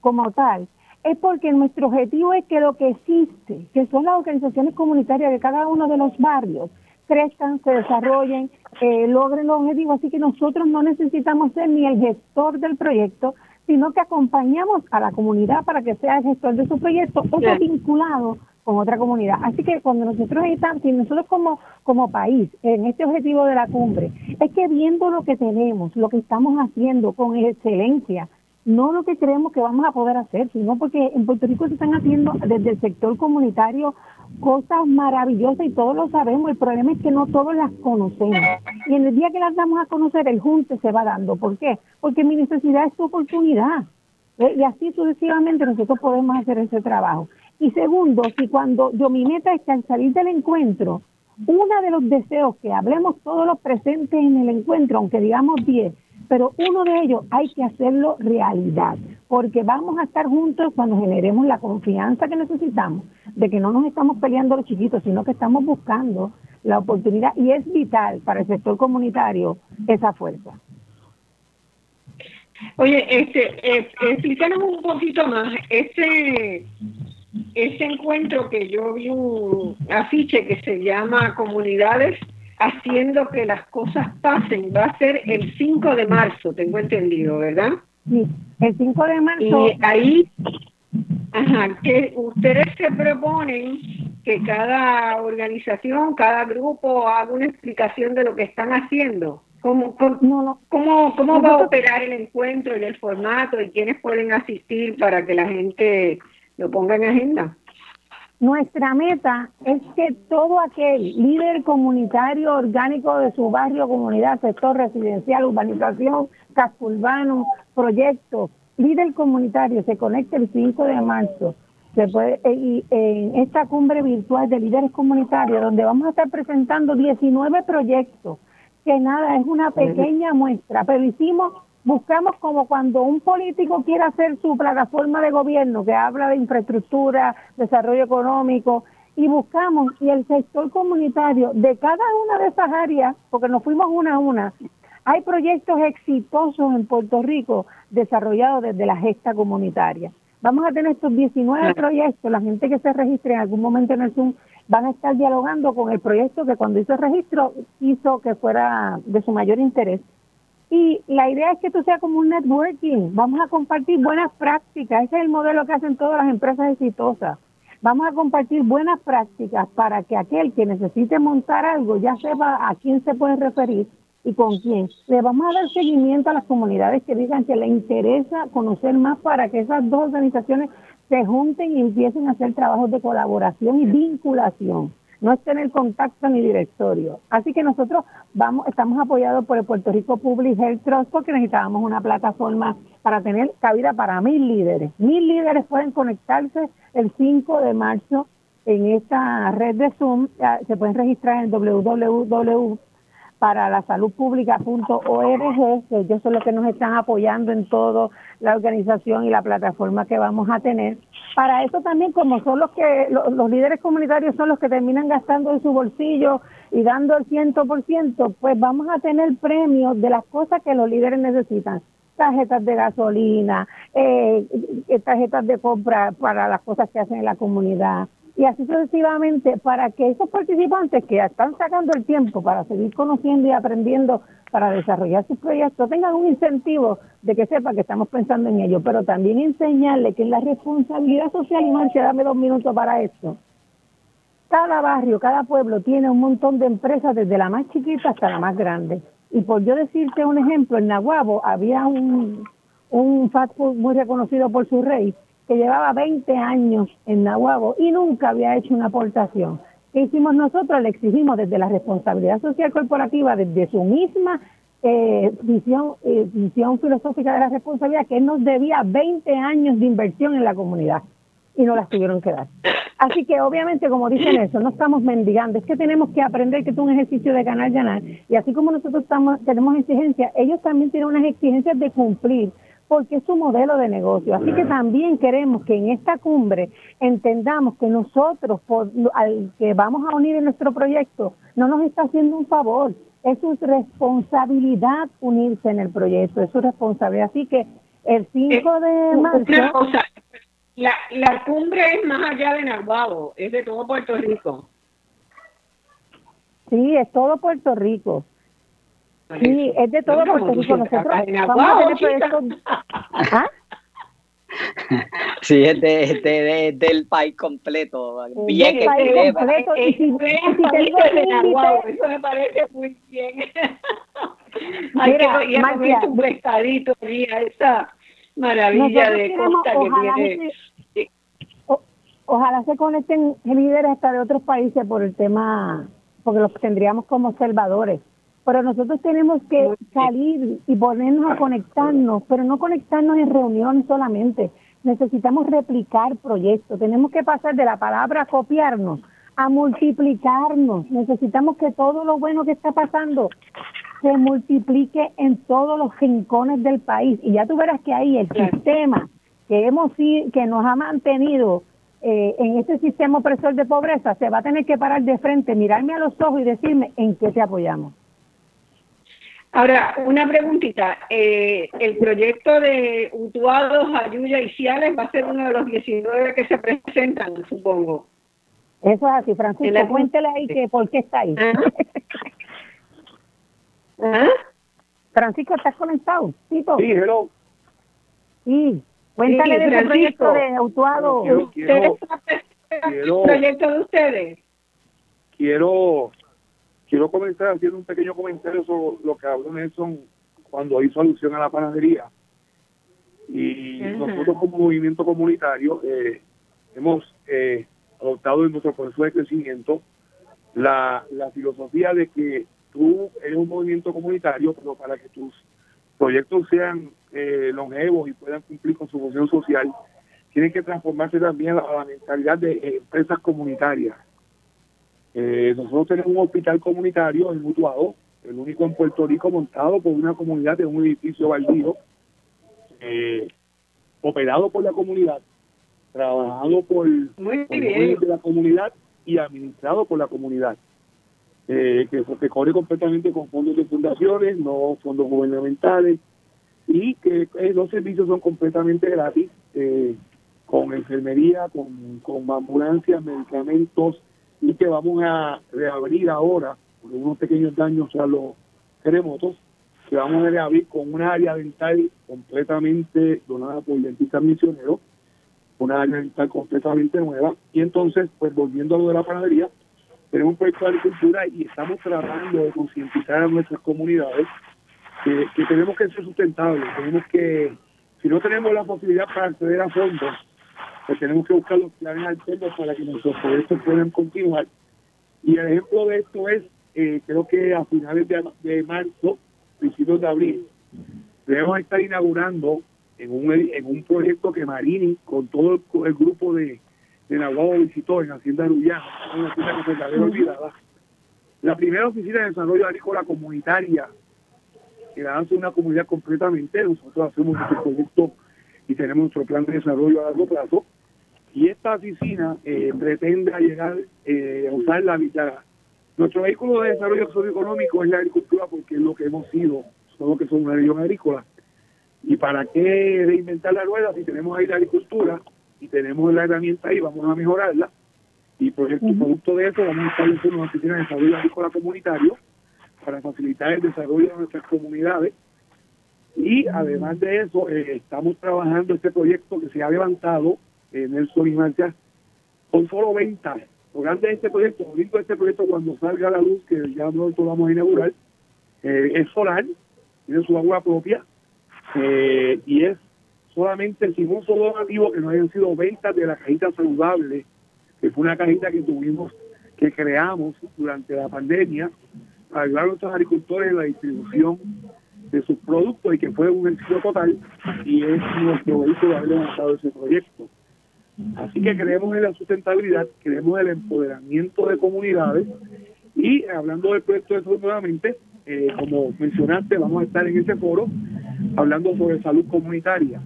como tal. Es porque nuestro objetivo es que lo que existe, que son las organizaciones comunitarias de cada uno de los barrios, crezcan, se desarrollen, eh, logren los objetivos. Así que nosotros no necesitamos ser ni el gestor del proyecto, sino que acompañamos a la comunidad para que sea el gestor de su proyecto o vinculado con otra comunidad. Así que cuando nosotros estamos, nosotros como, como país, en este objetivo de la cumbre, es que viendo lo que tenemos, lo que estamos haciendo con excelencia, no lo que creemos que vamos a poder hacer, sino porque en Puerto Rico se están haciendo desde el sector comunitario cosas maravillosas y todos lo sabemos. El problema es que no todos las conocemos. Y en el día que las damos a conocer, el junte se va dando. ¿Por qué? Porque mi necesidad es tu oportunidad. ¿Eh? Y así sucesivamente nosotros podemos hacer ese trabajo. Y segundo, si cuando yo mi meta es que al salir del encuentro, uno de los deseos que hablemos todos los presentes en el encuentro, aunque digamos 10, pero uno de ellos hay que hacerlo realidad, porque vamos a estar juntos cuando generemos la confianza que necesitamos, de que no nos estamos peleando los chiquitos, sino que estamos buscando la oportunidad y es vital para el sector comunitario esa fuerza. Oye, este, eh, explícanos un poquito más, ese, ese encuentro que yo vi un afiche que se llama Comunidades haciendo que las cosas pasen. Va a ser el 5 de marzo, tengo entendido, ¿verdad? Sí, el 5 de marzo. Y ahí, ajá, que ustedes se proponen que cada organización, cada grupo haga una explicación de lo que están haciendo. ¿Cómo, cómo, cómo, cómo va a operar el encuentro y el formato y quiénes pueden asistir para que la gente lo ponga en agenda? Nuestra meta es que todo aquel líder comunitario orgánico de su barrio, comunidad, sector residencial, urbanización, casco urbano, proyecto, líder comunitario, se conecte el 5 de marzo. Se puede, eh, y en esta cumbre virtual de líderes comunitarios, donde vamos a estar presentando 19 proyectos, que nada, es una pequeña muestra, pero hicimos buscamos como cuando un político quiere hacer su plataforma de gobierno que habla de infraestructura, desarrollo económico, y buscamos, y el sector comunitario de cada una de esas áreas, porque nos fuimos una a una, hay proyectos exitosos en Puerto Rico desarrollados desde la gesta comunitaria. Vamos a tener estos 19 proyectos, la gente que se registre en algún momento en el Zoom van a estar dialogando con el proyecto que cuando hizo el registro hizo que fuera de su mayor interés. Y la idea es que esto sea como un networking, vamos a compartir buenas prácticas, ese es el modelo que hacen todas las empresas exitosas. Vamos a compartir buenas prácticas para que aquel que necesite montar algo ya sepa a quién se puede referir y con quién. Le vamos a dar seguimiento a las comunidades que digan que le interesa conocer más para que esas dos organizaciones se junten y empiecen a hacer trabajos de colaboración y vinculación. No es tener contacto ni directorio. Así que nosotros vamos, estamos apoyados por el Puerto Rico Public Health Trust porque necesitábamos una plataforma para tener cabida para mil líderes. Mil líderes pueden conectarse el 5 de marzo en esta red de Zoom. Se pueden registrar en www para la salud pública.org, que ellos son los que nos están apoyando en toda la organización y la plataforma que vamos a tener. Para eso también, como son los que los, líderes comunitarios son los que terminan gastando en su bolsillo y dando el ciento por ciento, pues vamos a tener premios de las cosas que los líderes necesitan tarjetas de gasolina, eh, tarjetas de compra para las cosas que hacen en la comunidad, y así sucesivamente para que esos participantes que están sacando el tiempo para seguir conociendo y aprendiendo para desarrollar sus proyectos tengan un incentivo de que sepa que estamos pensando en ello, pero también enseñarle que la responsabilidad social y Marcia, dame dos minutos para esto. Cada barrio, cada pueblo tiene un montón de empresas desde la más chiquita hasta la más grande. Y por yo decirte un ejemplo, en Nahuabo había un, un fast food muy reconocido por su rey que llevaba 20 años en Nahuabo y nunca había hecho una aportación. ¿Qué hicimos nosotros? Le exigimos desde la responsabilidad social corporativa, desde su misma eh, visión, eh, visión filosófica de la responsabilidad, que él nos debía 20 años de inversión en la comunidad y no las tuvieron que dar. Así que obviamente, como dicen eso, no estamos mendigando, es que tenemos que aprender que es un ejercicio de ganar, ganar. Y así como nosotros estamos, tenemos exigencias, ellos también tienen unas exigencias de cumplir porque es su modelo de negocio. Así que también queremos que en esta cumbre entendamos que nosotros, al que vamos a unir en nuestro proyecto, no nos está haciendo un favor. Es su responsabilidad unirse en el proyecto, es su responsabilidad. Así que el 5 eh, de marzo... la, la cumbre es más allá de Narvado, es de todo Puerto Rico. Sí, es todo Puerto Rico. Sí, es de todo Puerto Rico. Nosotros vamos a tener ¿Ah? Sí, es, de, de, del país completo. Bien del país completo. Y si, te digo eso me parece muy bien. Hay Mira, que ir a un pescadito a esa maravilla de costa que tiene. ojalá se conecten líderes hasta de otros países por el tema, porque los tendríamos como observadores pero nosotros tenemos que salir y ponernos a conectarnos, pero no conectarnos en reuniones solamente. Necesitamos replicar proyectos. Tenemos que pasar de la palabra copiarnos a multiplicarnos. Necesitamos que todo lo bueno que está pasando se multiplique en todos los rincones del país. Y ya tú verás que ahí el sistema que hemos que nos ha mantenido eh, en este sistema opresor de pobreza se va a tener que parar de frente, mirarme a los ojos y decirme en qué te apoyamos. Ahora, una preguntita. Eh, el proyecto de Utuados, Ayuya y Ciales va a ser uno de los 19 que se presentan, supongo. Eso es así, Francisco. Cuéntele ahí que por qué está ahí. ¿Ah? ¿Ah? Francisco, ¿estás conectado? Sí, hello. Sí, cuéntale de ese proyecto de Utuado. quiero, proyecto de ustedes? Quiero Quiero comenzar haciendo un pequeño comentario sobre lo que habló Nelson cuando hizo alusión a la panadería. Y nosotros como movimiento comunitario eh, hemos eh, adoptado en nuestro proceso de crecimiento la, la filosofía de que tú eres un movimiento comunitario, pero para que tus proyectos sean eh, longevos y puedan cumplir con su función social, tienen que transformarse también a la mentalidad de empresas comunitarias. Eh, nosotros tenemos un hospital comunitario en Mutuado, el único en Puerto Rico montado por una comunidad en un edificio baldío, eh, operado por la comunidad, trabajado por, de la comunidad y administrado por la comunidad. Eh, que, que corre completamente con fondos de fundaciones, no fondos gubernamentales, y que eh, los servicios son completamente gratis, eh, con enfermería, con, con ambulancias, medicamentos, y que vamos a reabrir ahora, por unos pequeños daños a los terremotos, que vamos a reabrir con una área dental completamente donada por dentistas misioneros, una área dental completamente nueva, y entonces, pues volviendo a lo de la panadería, tenemos un proyecto de agricultura y estamos tratando de concientizar a nuestras comunidades que, tenemos que ser sustentables, tenemos que, si no tenemos la posibilidad para acceder a fondos, pues tenemos que buscar los planes alternos para que nuestros proyectos puedan continuar. Y el ejemplo de esto es, eh, creo que a finales de, marzo, principios de abril, debemos estar inaugurando en un, en un proyecto que Marini, con todo el, grupo de, de Nahuatl visitó en Hacienda Luyana, una hacienda que olvidada, la primera oficina de desarrollo agrícola comunitaria que la hace una comunidad completamente. Nosotros hacemos nuestro proyecto y tenemos nuestro plan de desarrollo a largo plazo. Y esta oficina eh, pretende llegar eh, a usar la, mitad. Nuestro vehículo de desarrollo socioeconómico es la agricultura porque es lo que hemos sido, somos que somos una región agrícola. ¿Y para qué reinventar la rueda si tenemos ahí la agricultura y tenemos la herramienta ahí, vamos a mejorarla? Y por el producto de eso vamos a establecer una oficina de desarrollo agrícola comunitario para facilitar el desarrollo de nuestras comunidades. Y además de eso, eh, estamos trabajando este proyecto que se ha levantado en el y con solo ventas. Lo grande de este proyecto, lo este proyecto cuando salga a la luz, que ya nosotros vamos a inaugurar, eh, es solar, tiene su agua propia eh, y es solamente sin un solo donativo que no hayan sido ventas de la cajita saludable, que fue una cajita que tuvimos, que creamos durante la pandemia ayudar a nuestros agricultores en la distribución de sus productos y que fue un éxito total y es nuestro vehículo haber levantado ese proyecto. Así que creemos en la sustentabilidad, creemos en el empoderamiento de comunidades y hablando del proyecto de salud nuevamente, eh, como mencionaste, vamos a estar en ese foro hablando sobre salud comunitaria.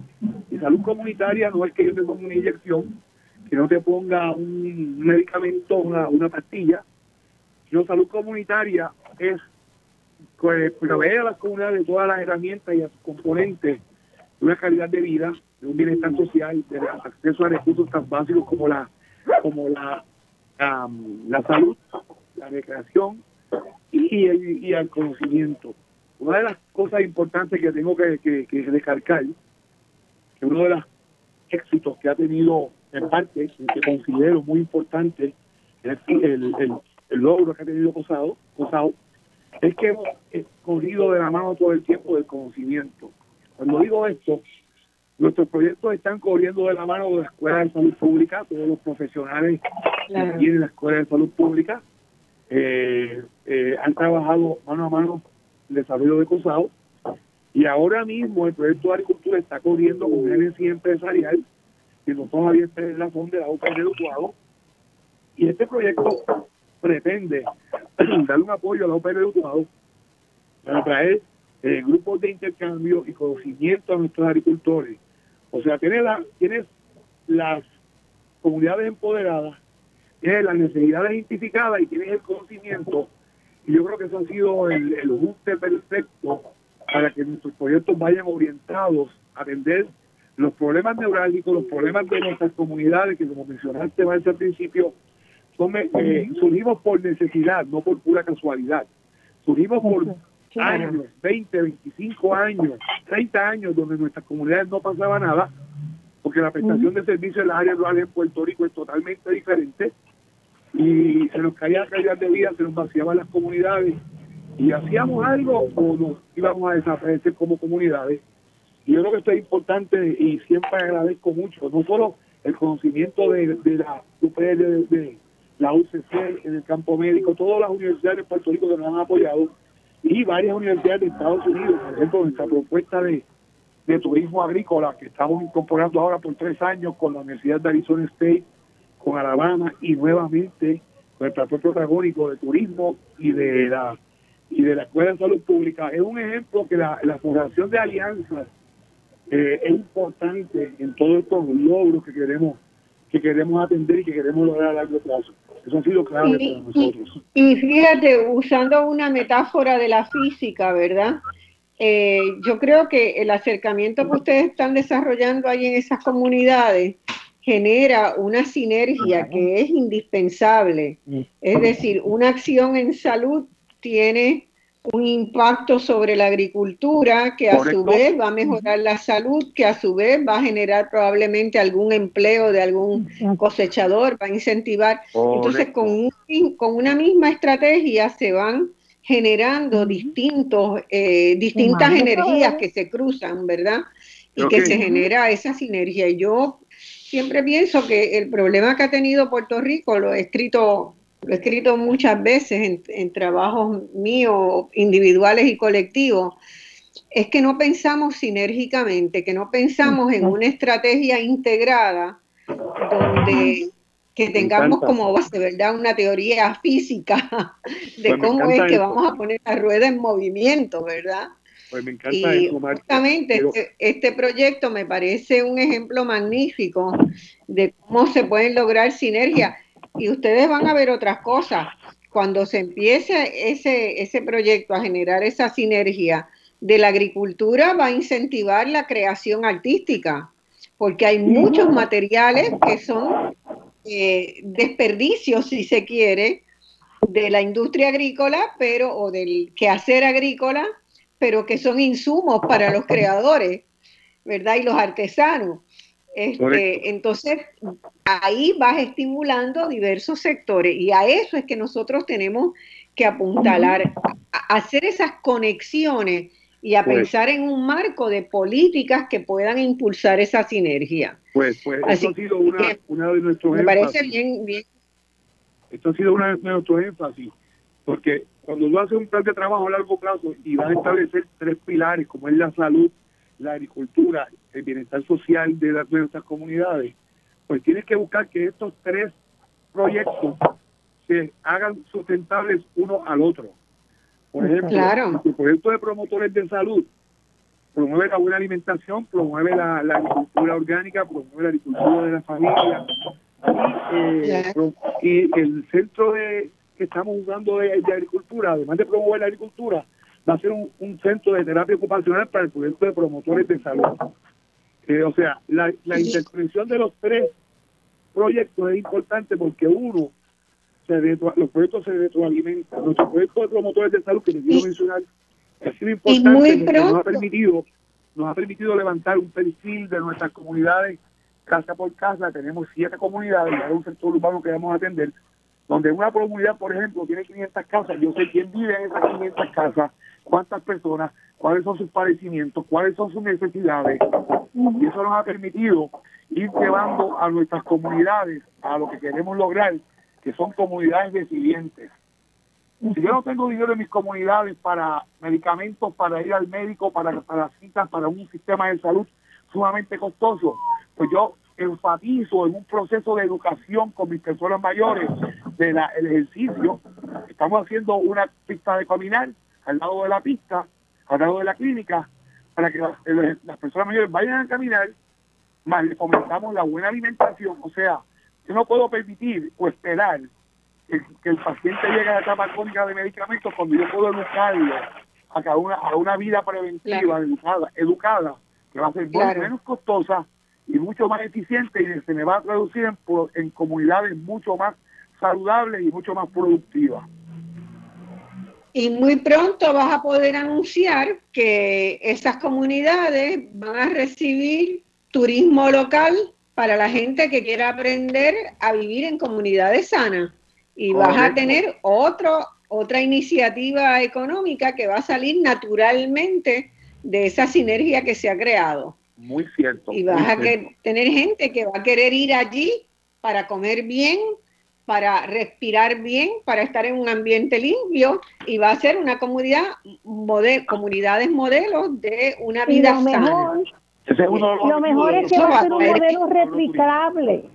Y salud comunitaria no es que yo te ponga una inyección, que no te ponga un medicamento, una, una pastilla, sino salud comunitaria es pues, proveer a las comunidades de todas las herramientas y a sus componentes de una calidad de vida, de un bienestar social, de acceso a recursos tan básicos como la como la, la salud, la recreación y, y, el conocimiento. Una de las cosas importantes que tengo que, que, que descargar, que uno de los éxitos que ha tenido en parte, que considero muy importante, el, el, logro que ha tenido Cosado, Cosado es que hemos corrido de la mano todo el tiempo del conocimiento. Cuando digo esto, nuestros proyectos están corriendo de la mano de la Escuela de Salud Pública, todos los profesionales que tienen la Escuela de Salud Pública eh, eh, han trabajado mano a mano el desarrollo de COSAO y ahora mismo el proyecto de agricultura está corriendo con gerencia empresarial que no todavía está en la zona de la OPA de y este proyecto pretende darle un apoyo a la OPR de para traer eh, grupos de intercambio y conocimiento a nuestros agricultores. O sea, tienes, la, tienes las comunidades empoderadas, tienes las necesidades identificadas y tienes el conocimiento. Y yo creo que eso ha sido el, el ajuste perfecto para que nuestros proyectos vayan orientados a atender los problemas neurálgicos, los problemas de nuestras comunidades, que como mencionaste al principio, eh, surgimos por necesidad, no por pura casualidad. Surgimos por años, 20, 25 años, 30 años, donde en nuestras comunidades no pasaba nada, porque la prestación de servicios en las áreas rurales en Puerto Rico es totalmente diferente. Y se nos caía calidad de vida, se nos vaciaban las comunidades. Y hacíamos algo o nos íbamos a desaparecer como comunidades. Y yo creo que esto es importante y siempre agradezco mucho, no solo el conocimiento de, la UPL de, la UCC en el campo médico, todas las universidades de Puerto Rico que nos han apoyado y varias universidades de Estados Unidos, por ejemplo, nuestra propuesta de, turismo agrícola que estamos incorporando ahora por tres años con la Universidad de Arizona State, con Alabama y nuevamente con el papel protagónico de turismo y de la y de la Escuela de Salud Pública. Es un ejemplo que la, la Fundación de Alianzas eh, es importante en todos estos logros que queremos que queremos atender y que queremos lograr a largo plazo. Eso ha sido clave para nosotros. Y, fíjate, usando una metáfora de la física, ¿verdad? Eh, yo creo que el acercamiento que ustedes están desarrollando ahí en esas comunidades genera una sinergia que es indispensable. Es decir, una acción en salud tiene un impacto sobre la agricultura que a su vez va a mejorar la salud, que a su vez va a generar probablemente algún empleo de algún cosechador, va a incentivar. Entonces, con, con una misma estrategia se van generando distintos, eh, distintas energías que se cruzan, ¿verdad? Y que se genera esa sinergia. Y yo siempre pienso que el problema que ha tenido Puerto Rico, lo he escrito lo he escrito muchas veces en, trabajos míos, individuales y colectivos, es que no pensamos sinérgicamente, que no pensamos en una estrategia integrada donde que tengamos como base, ¿verdad? Una teoría física de pues cómo es que vamos a poner la rueda en movimiento, ¿verdad? Pues me encanta y justamente este, este, proyecto me parece un ejemplo magnífico de cómo se pueden lograr sinergias y ustedes van a ver otras cosas. Cuando se empiece ese, ese proyecto a generar esa sinergia de la agricultura, va a incentivar la creación artística, porque hay muchos materiales que son eh, desperdicios, si se quiere, de la industria agrícola, pero o del quehacer agrícola, pero que son insumos para los creadores, ¿verdad? Y los artesanos. Este, entonces, ahí vas estimulando diversos sectores y a eso es que nosotros tenemos que apuntalar, a hacer esas conexiones y a pues pensar en un marco de políticas que puedan impulsar esa sinergia. Pues, pues eso ha sido una, de nuestros me parece bien, bien. Esto ha sido una de nuestros énfasis, porque cuando tú haces un plan de trabajo a largo plazo y vas a establecer tres pilares, como es la salud, la agricultura, el bienestar social de, nuestras comunidades, pues tienes que buscar que estos tres proyectos se hagan sustentables uno al otro. Por ejemplo, el proyecto de promotores de salud promueve la buena alimentación, promueve la, agricultura orgánica, promueve la agricultura de la familia. Eh, y, el centro de que estamos usando de agricultura, además de promover la agricultura, va a ser un, centro de terapia ocupacional para el proyecto de promotores de salud. Eh, o sea, la, la interconexión de los tres proyectos es importante porque uno, se los proyectos se retroalimentan. Nuestro proyecto de promotores de salud, que les quiero mencionar, ha sido importante nos ha permitido nos ha permitido levantar un perfil de nuestras comunidades casa por casa. Tenemos siete comunidades, hay un sector urbano que vamos a atender, donde una comunidad, por ejemplo, tiene 500 casas. Yo sé quién vive en esas 500 casas, cuántas personas, cuáles son sus padecimientos, cuáles son sus necesidades. Y eso nos ha permitido ir llevando a nuestras comunidades a lo que queremos lograr, que son comunidades resilientes. Si yo no tengo dinero en mis comunidades para medicamentos, para ir al médico, para, para citas, para un sistema de salud sumamente costoso, pues yo enfatizo en un proceso de educación con mis personas mayores del ejercicio. Estamos haciendo una pista de caminar al lado de la pista, al lado de la clínica, para que las, personas mayores vayan a caminar, más le fomentamos la buena alimentación. O sea, yo no puedo permitir o esperar que, el paciente llegue a la etapa crónica de medicamentos cuando yo puedo educarlo a, una, a una vida preventiva, educada, educada, que va a ser menos costosa y mucho más eficiente y se me va a traducir en, en comunidades mucho más saludables y mucho más productivas. Y muy pronto vas a poder anunciar que esas comunidades van a recibir turismo local para la gente que quiera aprender a vivir en comunidades sanas. Y vas a tener otro, otra iniciativa económica que va a salir naturalmente de esa sinergia que se ha creado. Muy cierto. Y vas a tener gente que va a querer ir allí para comer bien, para respirar bien, para estar en un ambiente limpio y va a ser una comunidad, comunidades modelos de una vida lo Mejor, lo mejor es que va a ser un modelo replicable.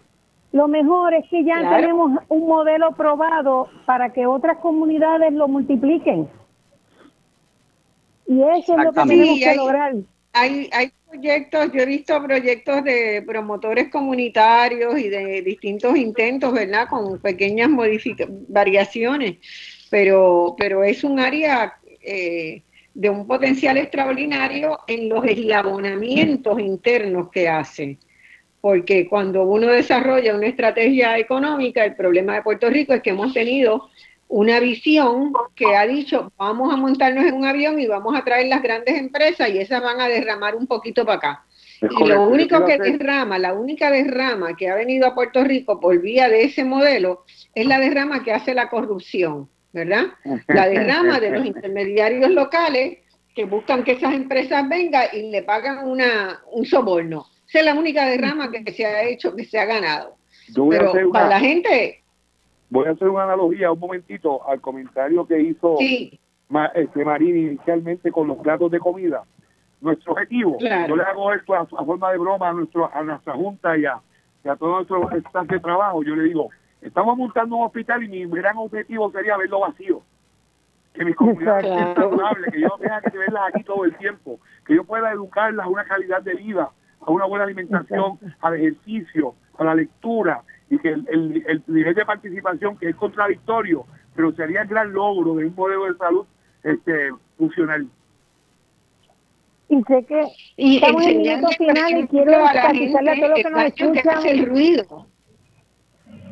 Lo mejor es que ya tenemos un modelo probado para que otras comunidades lo multipliquen. Y eso es lo que tenemos que lograr. Hay, hay proyectos, yo he visto proyectos de promotores comunitarios y de distintos intentos, ¿verdad? Con pequeñas variaciones, pero, pero es un área eh, de un potencial extraordinario en los eslabonamientos internos que hace. Porque cuando uno desarrolla una estrategia económica, el problema de Puerto Rico es que hemos tenido una visión que ha dicho, vamos a montarnos en un avión y vamos a traer las grandes empresas y esas van a derramar un poquito para acá. y lo único que derrama, la única derrama que ha venido a Puerto Rico por vía de ese modelo es la derrama que hace la corrupción, ¿verdad? La derrama de los intermediarios locales que buscan que esas empresas vengan y le pagan una, un soborno. Esa es la única derrama que se ha hecho, que se ha ganado. Pero para la gente Voy a hacer una analogía un momentito al comentario que hizo este Marín inicialmente con los platos de comida. Nuestro objetivo, yo le hago esto a, forma de broma a, nuestro, a nuestra junta y a, todos nuestros staff de trabajo. Yo le digo, estamos montando un hospital y mi gran objetivo sería verlo vacío. Que mi comunidad sea saludable, que yo no tenga que verlas aquí todo el tiempo, que yo pueda educarlas a una calidad de vida, a una buena alimentación, al ejercicio, a la lectura, y que el, el, nivel de participación que es contradictorio, pero sería el gran logro de un modelo de salud este funcional. Y sé que y estamos en el final y quiero enfatizarle a todos los que nos escuchan. el ruido.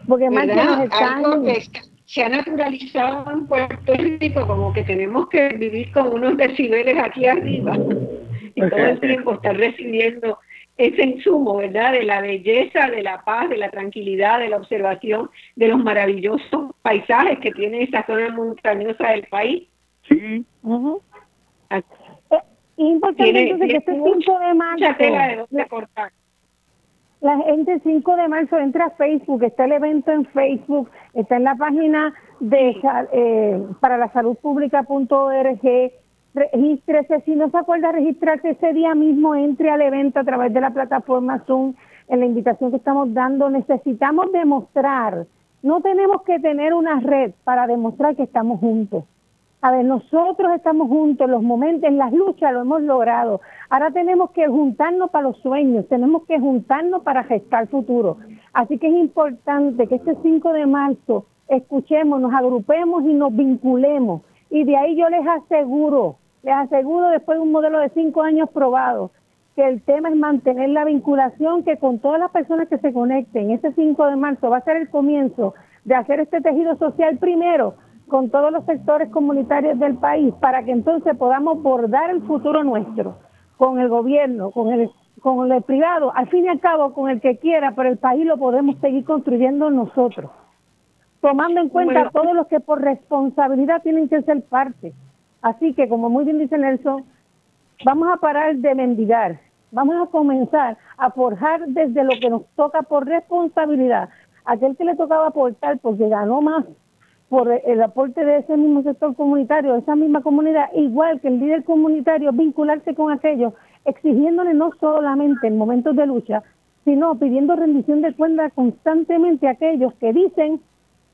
Porque más que nos están... Que se ha naturalizado en Puerto Rico como que tenemos que vivir con unos decibeles aquí arriba y todo el tiempo estar recibiendo ese insumo, ¿verdad? De la belleza, de la paz, de la tranquilidad, de la observación de los maravillosos paisajes que tiene esa zona montañosa del país. Sí. Uh importante entonces que este 5 de marzo... La gente el 5 de marzo entra a Facebook, está el evento en Facebook, está en la página de eh, para la salud pública.org regístrese, si no se acuerda registrarse ese día mismo, entre al evento a través de la plataforma Zoom, en la invitación que estamos dando, necesitamos demostrar, no tenemos que tener una red para demostrar que estamos juntos. A ver, nosotros estamos juntos los momentos, en las luchas lo hemos logrado. Ahora tenemos que juntarnos para los sueños, tenemos que juntarnos para gestar futuro. Así que es importante que este 5 de marzo escuchemos, nos agrupemos y nos vinculemos. Y de ahí yo les aseguro les aseguro, después de un modelo de cinco años probado, que el tema es mantener la vinculación, que con todas las personas que se conecten, ese 5 de marzo va a ser el comienzo de hacer este tejido social primero con todos los sectores comunitarios del país, para que entonces podamos bordar el futuro nuestro, con el gobierno, con el, con el privado, al fin y al cabo con el que quiera, pero el país lo podemos seguir construyendo nosotros, tomando en cuenta a todos los que por responsabilidad tienen que ser parte Así que, como muy bien dice Nelson, vamos a parar de mendigar, vamos a comenzar a forjar desde lo que nos toca por responsabilidad. Aquel que le tocaba aportar porque ganó más por el aporte de ese mismo sector comunitario, de esa misma comunidad, igual que el líder comunitario, vincularse con aquellos, exigiéndole no solamente en momentos de lucha, sino pidiendo rendición de cuentas constantemente a aquellos que dicen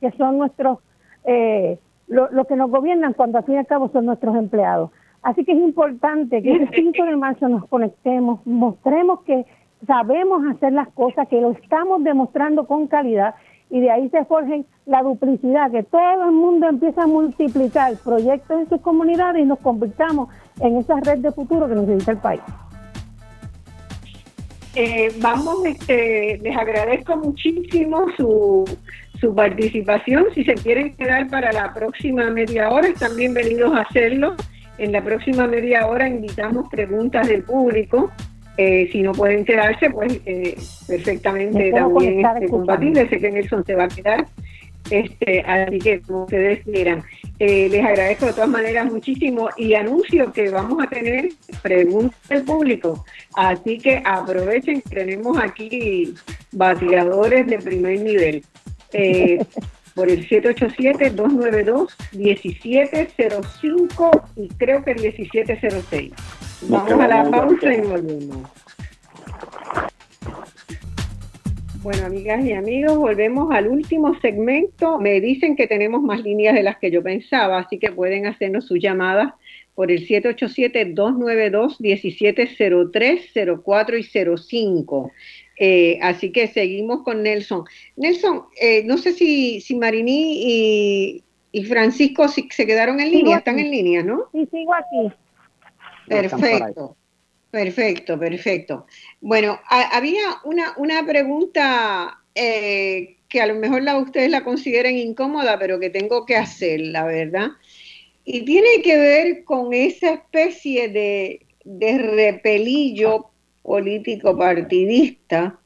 que son nuestros eh, lo, que nos gobiernan cuando al fin y al cabo son nuestros empleados. Así que es importante que el 5 de marzo nos conectemos, mostremos que sabemos hacer las cosas, que lo estamos demostrando con calidad y de ahí se forjen la duplicidad, que todo el mundo empieza a multiplicar proyectos en sus comunidades y nos convirtamos en esa red de futuro que necesita el país. Eh, vamos, este, les agradezco muchísimo su su participación. Si se quieren quedar para la próxima media hora, están bienvenidos a hacerlo. En la próxima media hora invitamos preguntas del público. Eh, si no pueden quedarse, pues eh, perfectamente también es compatible. Sé que Nelson se va a quedar. Este, así que como ustedes quieran. Eh, les agradezco de todas maneras muchísimo y anuncio que vamos a tener preguntas del público. Así que aprovechen, tenemos aquí bateadores de primer nivel eh, por el 787-292-1705 y creo que el 1706. Vamos a la pausa y volvemos. Bueno, amigas y amigos, volvemos al último segmento. Me dicen que tenemos más líneas de las que yo pensaba, así que pueden hacernos sus llamadas por el 787-292-1703, 04 y 05. Eh, así que seguimos con Nelson. Nelson, eh, no sé si, si Marini y, Francisco se quedaron en línea, están en línea, ¿no? Sí, sigo aquí. Perfecto, perfecto, perfecto. Bueno, había una, una pregunta eh, que a lo mejor la, ustedes la consideren incómoda, pero que tengo que hacer, la verdad. Y tiene que ver con esa especie de, repelillo político partidista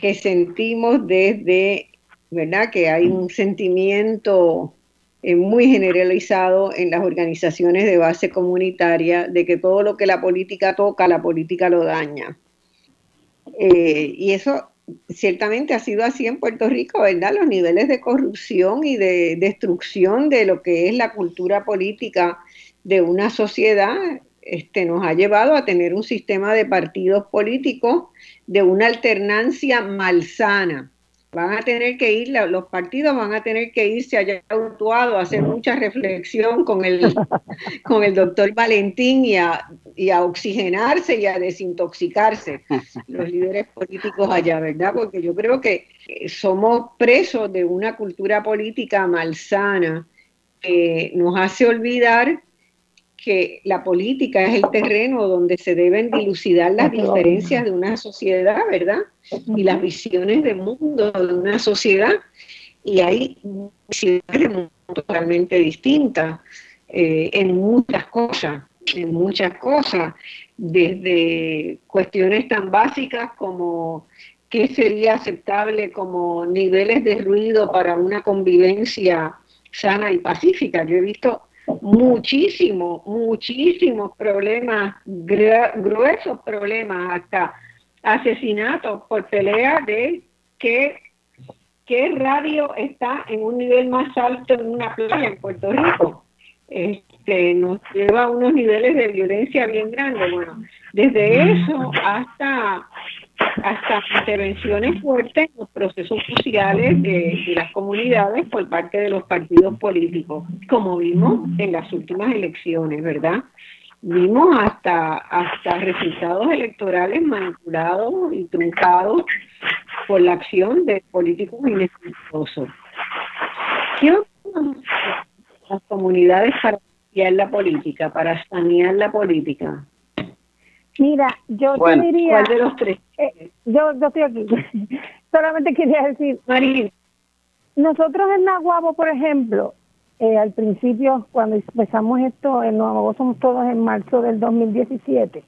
que sentimos desde, ¿verdad? Que hay un sentimiento eh, muy generalizado en las organizaciones de base comunitaria de que todo lo que la política toca, la política lo daña. Eh, y eso ciertamente ha sido así en Puerto Rico, ¿verdad? Los niveles de corrupción y de destrucción de lo que es la cultura política de una sociedad este, nos ha llevado a tener un sistema de partidos políticos de una alternancia malsana van a tener que ir, los partidos van a tener que irse allá actuado a hacer mucha reflexión con el, con el doctor Valentín y a, y a oxigenarse y a desintoxicarse los líderes políticos allá, ¿verdad? Porque yo creo que somos presos de una cultura política malsana que nos hace olvidar que la política es el terreno donde se deben dilucidar las diferencias de una sociedad, ¿verdad? Y las visiones de mundo de una sociedad. Y hay visiones de mundo totalmente distintas eh, en muchas cosas, en muchas cosas, desde cuestiones tan básicas como qué sería aceptable como niveles de ruido para una convivencia sana y pacífica. Yo he visto muchísimos, muchísimos problemas, gruesos problemas, hasta asesinatos por pelea de qué radio está en un nivel más alto en una playa en Puerto Rico. Este, nos lleva a unos niveles de violencia bien grandes. Bueno, desde eso hasta hasta intervenciones fuertes en los procesos sociales de, las comunidades por parte de los partidos políticos, como vimos en las últimas elecciones, ¿verdad? Vimos hasta, hasta resultados electorales manipulados y truncados por la acción de políticos inescrupulosos. ¿Qué las comunidades para la política, para sanear la política? Mira, yo te diría... ¿Cuál de los tres? Eh, yo, yo estoy aquí. Solamente quería decir... Marín. Nosotros en Nahuabo, por ejemplo, eh, al principio, cuando empezamos esto, en Nahuabo somos todos en marzo del 2017.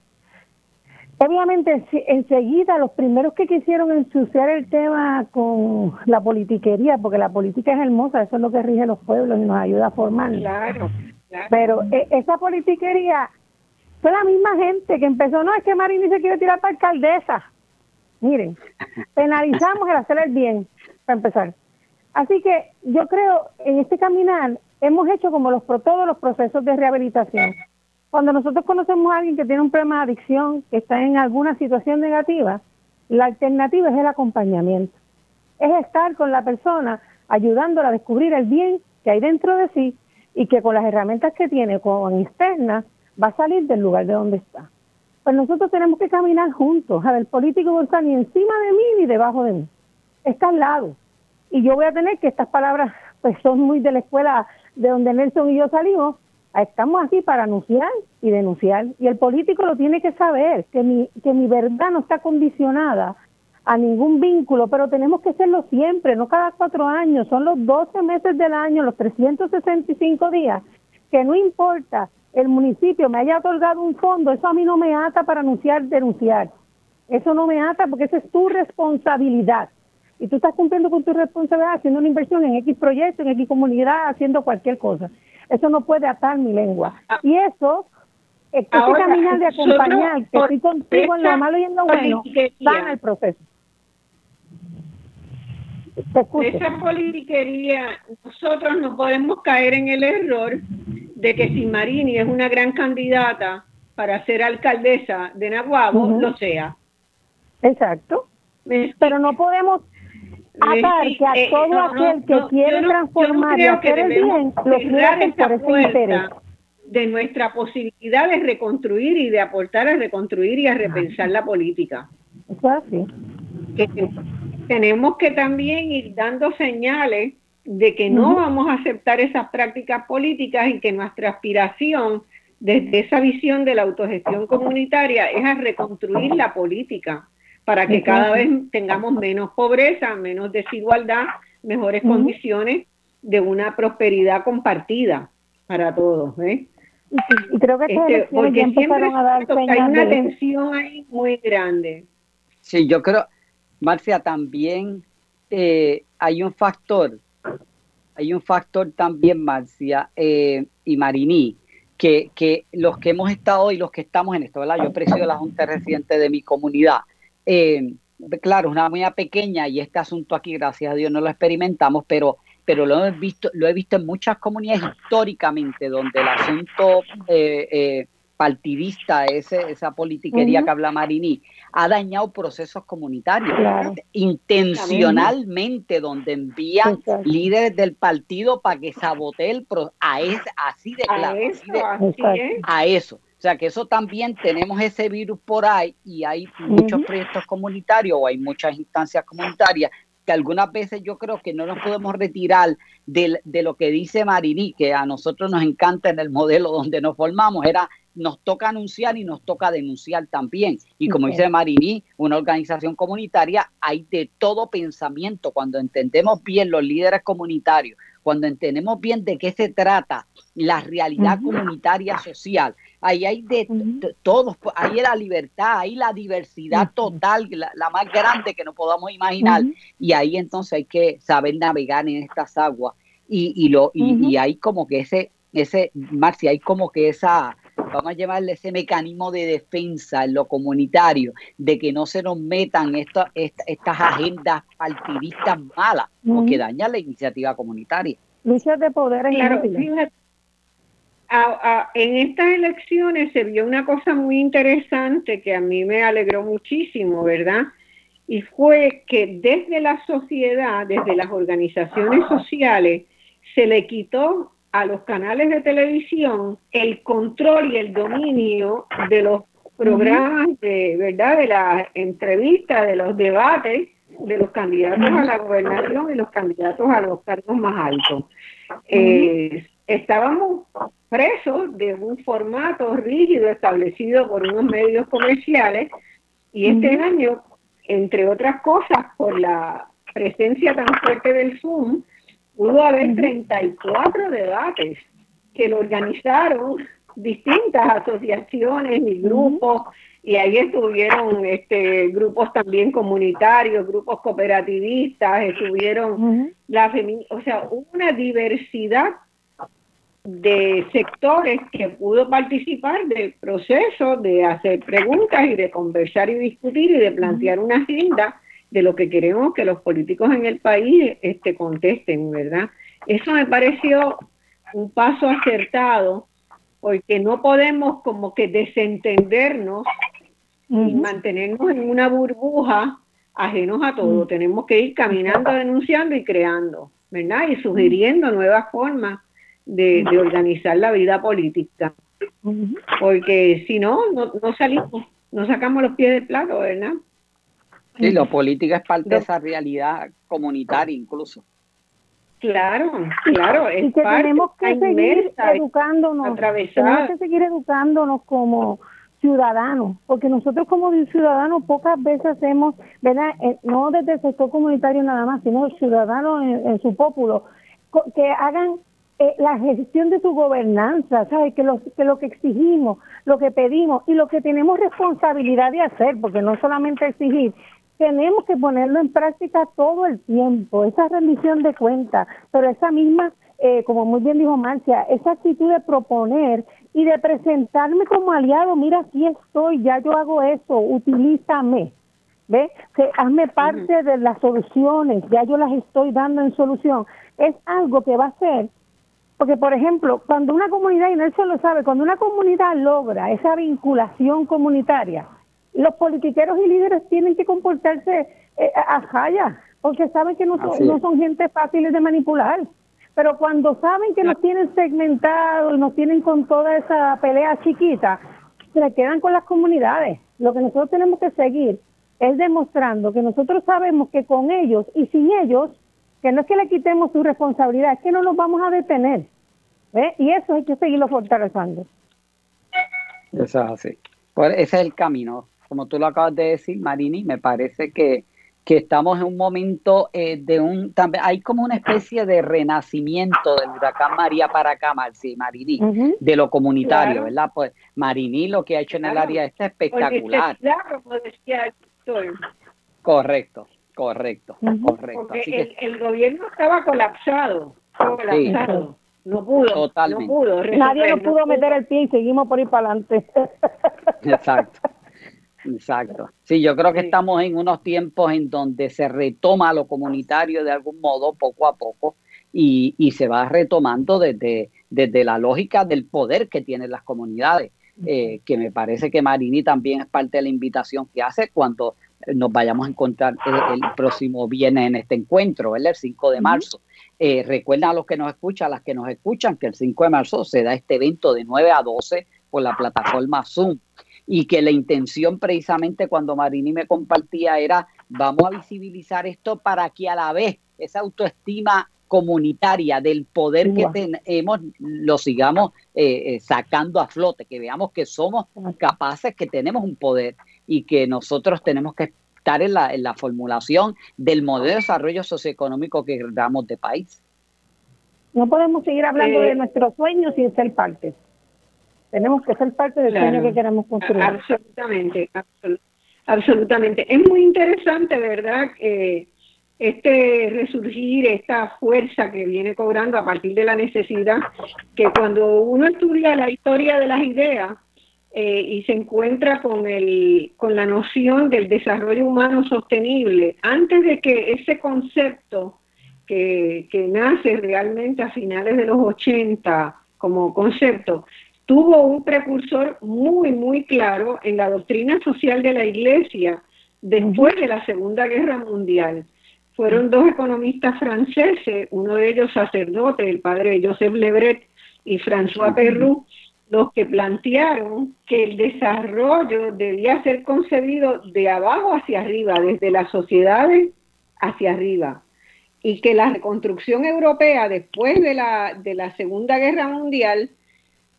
Obviamente, enseguida, los primeros que quisieron ensuciar el tema con la politiquería, porque la política es hermosa, eso es lo que rige los pueblos y nos ayuda a formar. Claro, claro. Pero eh, esa politiquería fue la misma gente que empezó, no, es que Marini se quiere tirar para alcaldesa. Miren, penalizamos el hacer el bien, para empezar. Así que yo creo, en este caminar, hemos hecho como los todos los procesos de rehabilitación. Cuando nosotros conocemos a alguien que tiene un problema de adicción, que está en alguna situación negativa, la alternativa es el acompañamiento. Es estar con la persona ayudándola a descubrir el bien que hay dentro de sí y que con las herramientas que tiene como externas va a salir del lugar de donde está. Pues nosotros tenemos que caminar juntos. A ver, el político no está ni encima de mí ni debajo de mí. Está al lado. Y yo voy a tener que estas palabras, pues son muy de la escuela de donde Nelson y yo salimos. Estamos aquí para anunciar y denunciar. Y el político lo tiene que saber, que mi, que mi verdad no está condicionada a ningún vínculo, pero tenemos que hacerlo siempre, no cada cuatro años, son los 12 meses del año, los 365 días, que no importa el municipio me haya otorgado un fondo, eso a mí no me ata para anunciar, denunciar. Eso no me ata porque esa es tu responsabilidad. Y tú estás cumpliendo con tu responsabilidad haciendo una inversión en X proyecto, en X comunidad, haciendo cualquier cosa. Eso no puede atar mi lengua. Ah. Y eso, este caminar de acompañar, que estoy contigo en lo malo y en lo bueno, sana el proceso. Esa politiquería, nosotros no podemos caer en el error de que si Marini es una gran candidata para ser alcaldesa de Nahuabo, lo sea. Exacto. Pero no podemos atar que a eh, todo aquel que quiere transformar y hacer el bien, lo quiere por ese interés. de nuestra posibilidad de reconstruir y de aportar a reconstruir y a repensar la política. Que tenemos que también ir dando señales de que no vamos a aceptar esas prácticas políticas y que nuestra aspiración desde esa visión de la autogestión comunitaria es a reconstruir la política para que cada vez tengamos menos pobreza, menos desigualdad, mejores condiciones de una prosperidad compartida para todos. ¿eh? Y, creo que este, porque siempre a dar hay una tensión ahí muy grande. Sí, yo creo, Marcia, también eh, hay un factor, hay un factor también, Marcia eh, y Marini, que, los que hemos estado y los que estamos en esto, ¿verdad? Yo presido la Junta Residente de mi comunidad. Eh, claro, una muy pequeña y este asunto aquí, gracias a Dios, no lo experimentamos, pero pero lo he visto, lo he visto en muchas comunidades históricamente donde el asunto eh, eh, partidista, ese, esa politiquería que habla Marini, ha dañado procesos comunitarios intencionalmente, donde envían líderes del partido para que sabote el proceso, a así de claro, a eso. O sea que eso también tenemos ese virus por ahí y hay muchos proyectos comunitarios o hay muchas instancias comunitarias que algunas veces yo creo que no nos podemos retirar de, de, lo que dice Marini, que a nosotros nos encanta en el modelo donde nos formamos, era nos toca anunciar y nos toca denunciar también. Y como dice Marini, una organización comunitaria, hay de todo pensamiento. Cuando entendemos bien los líderes comunitarios, cuando entendemos bien de qué se trata la realidad comunitaria social, ahí hay de, todos, ahí hay la libertad, hay la diversidad total, la, más grande que no podamos imaginar, y ahí entonces hay que saber navegar en estas aguas. Y, y lo, y, hay como que ese, ese, Marcia, hay como que esa, vamos a llamarle ese mecanismo de defensa en lo comunitario, de que no se nos metan estas agendas partidistas malas, porque dañan la iniciativa comunitaria. Luchas de poderes claro, en estas elecciones se vio una cosa muy interesante que a mí me alegró muchísimo, ¿verdad? Y fue que desde la sociedad, desde las organizaciones sociales, se le quitó a los canales de televisión el control y el dominio de los programas de verdad de las entrevistas de los debates de los candidatos a la gobernación y los candidatos a los cargos más altos. Eh, estábamos presos de un formato rígido establecido por unos medios comerciales y este año entre otras cosas por la presencia tan fuerte del Zoom pudo haber 34 debates que lo organizaron distintas asociaciones y grupos, y ahí estuvieron este, grupos también comunitarios, grupos cooperativistas, estuvieron la o sea, una diversidad de sectores que pudo participar del proceso de hacer preguntas y de conversar y discutir y de plantear una agenda de lo que queremos que los políticos en el país este, contesten, ¿verdad? Eso me pareció un paso acertado porque no podemos como que desentendernos y mantenernos en una burbuja ajenos a todo. Tenemos que ir caminando, denunciando y creando, ¿verdad? Y sugiriendo nuevas formas de, organizar la vida política. Porque si no, no, no salimos, no sacamos los pies del plato, ¿verdad? Sí, la política es parte de esa realidad comunitaria incluso. Claro, claro, es que tenemos que seguir educándonos, tenemos que seguir educándonos como ciudadanos, porque nosotros como ciudadanos pocas veces hacemos, ¿verdad? Eh, no desde el sector comunitario nada más, sino ciudadanos en, su pueblo, que hagan eh, la gestión de su gobernanza, ¿sabes? Que lo, que lo que exigimos, lo que pedimos y lo que tenemos responsabilidad de hacer, porque no solamente exigir, tenemos que ponerlo en práctica todo el tiempo, esa rendición de cuentas, pero esa misma, eh, como muy bien dijo Marcia, esa actitud de proponer y de presentarme como aliado, mira, aquí estoy, ya yo hago eso, utilízame, ¿ves? Que hazme parte de las soluciones, ya yo las estoy dando en solución. Es algo que va a ser, porque por ejemplo, cuando una comunidad, y Nelson lo sabe, cuando una comunidad logra esa vinculación comunitaria, los politiqueros y líderes tienen que comportarse eh, a jaya, porque saben que no son, no son gente fáciles de manipular. Pero cuando saben que nos tienen segmentados y nos tienen con toda esa pelea chiquita, se quedan con las comunidades. Lo que nosotros tenemos que seguir es demostrando que nosotros sabemos que con ellos y sin ellos, que no es que le quitemos su responsabilidad, es que no nos vamos a detener. Y eso hay que seguirlo fortaleciendo. Eso es así. Pues ese es el camino. Como tú lo acabas de decir, Marini, me parece que que estamos en un momento eh, de un, también hay como una especie de renacimiento del huracán María para acá, Marci, Marini, de lo comunitario, ¿verdad? Pues Marini lo que ha hecho en el área este es espectacular. Correcto, correcto, correcto. Porque el, gobierno estaba colapsado, colapsado. No pudo, Totalmente. no pudo. Nadie no pudo meter el pie y seguimos por ir para adelante. Exacto. Exacto. Sí, yo creo que estamos en unos tiempos en donde se retoma lo comunitario de algún modo, poco a poco, y, y se va retomando desde, desde la lógica del poder que tienen las comunidades, eh, que me parece que Marini también es parte de la invitación que hace cuando nos vayamos a encontrar el, próximo viernes en este encuentro, el 5 de marzo. Eh, recuerden a los que nos escuchan, a las que nos escuchan, que el 5 de marzo se da este evento de 9 a 12 por la plataforma Zoom y que la intención precisamente cuando Marini me compartía era vamos a visibilizar esto para que a la vez esa autoestima comunitaria del poder que tenemos lo sigamos eh, eh, sacando a flote, que veamos que somos capaces, que tenemos un poder y que nosotros tenemos que estar en la, en la formulación del modelo de desarrollo socioeconómico que damos de país. No podemos seguir hablando de eh, nuestros sueños sin ser parte. Tenemos que ser parte del sueño que queremos construir. Absolutamente, absolutamente. Es muy interesante, ¿verdad? este resurgir, esta fuerza que viene cobrando a partir de la necesidad, que cuando uno estudia la historia de las ideas eh, y se encuentra con, el, con la noción del desarrollo humano sostenible, antes de que ese concepto que, que nace realmente a finales de los 80 como concepto, tuvo un precursor muy, muy claro en la doctrina social de la Iglesia después de la Segunda Guerra Mundial. Fueron dos economistas franceses, uno de ellos sacerdote, el padre Joseph Lebret y François Perrou, los que plantearon que el desarrollo debía ser concebido de abajo hacia arriba, desde las sociedades hacia arriba, y que la reconstrucción europea después de la, de la Segunda Guerra Mundial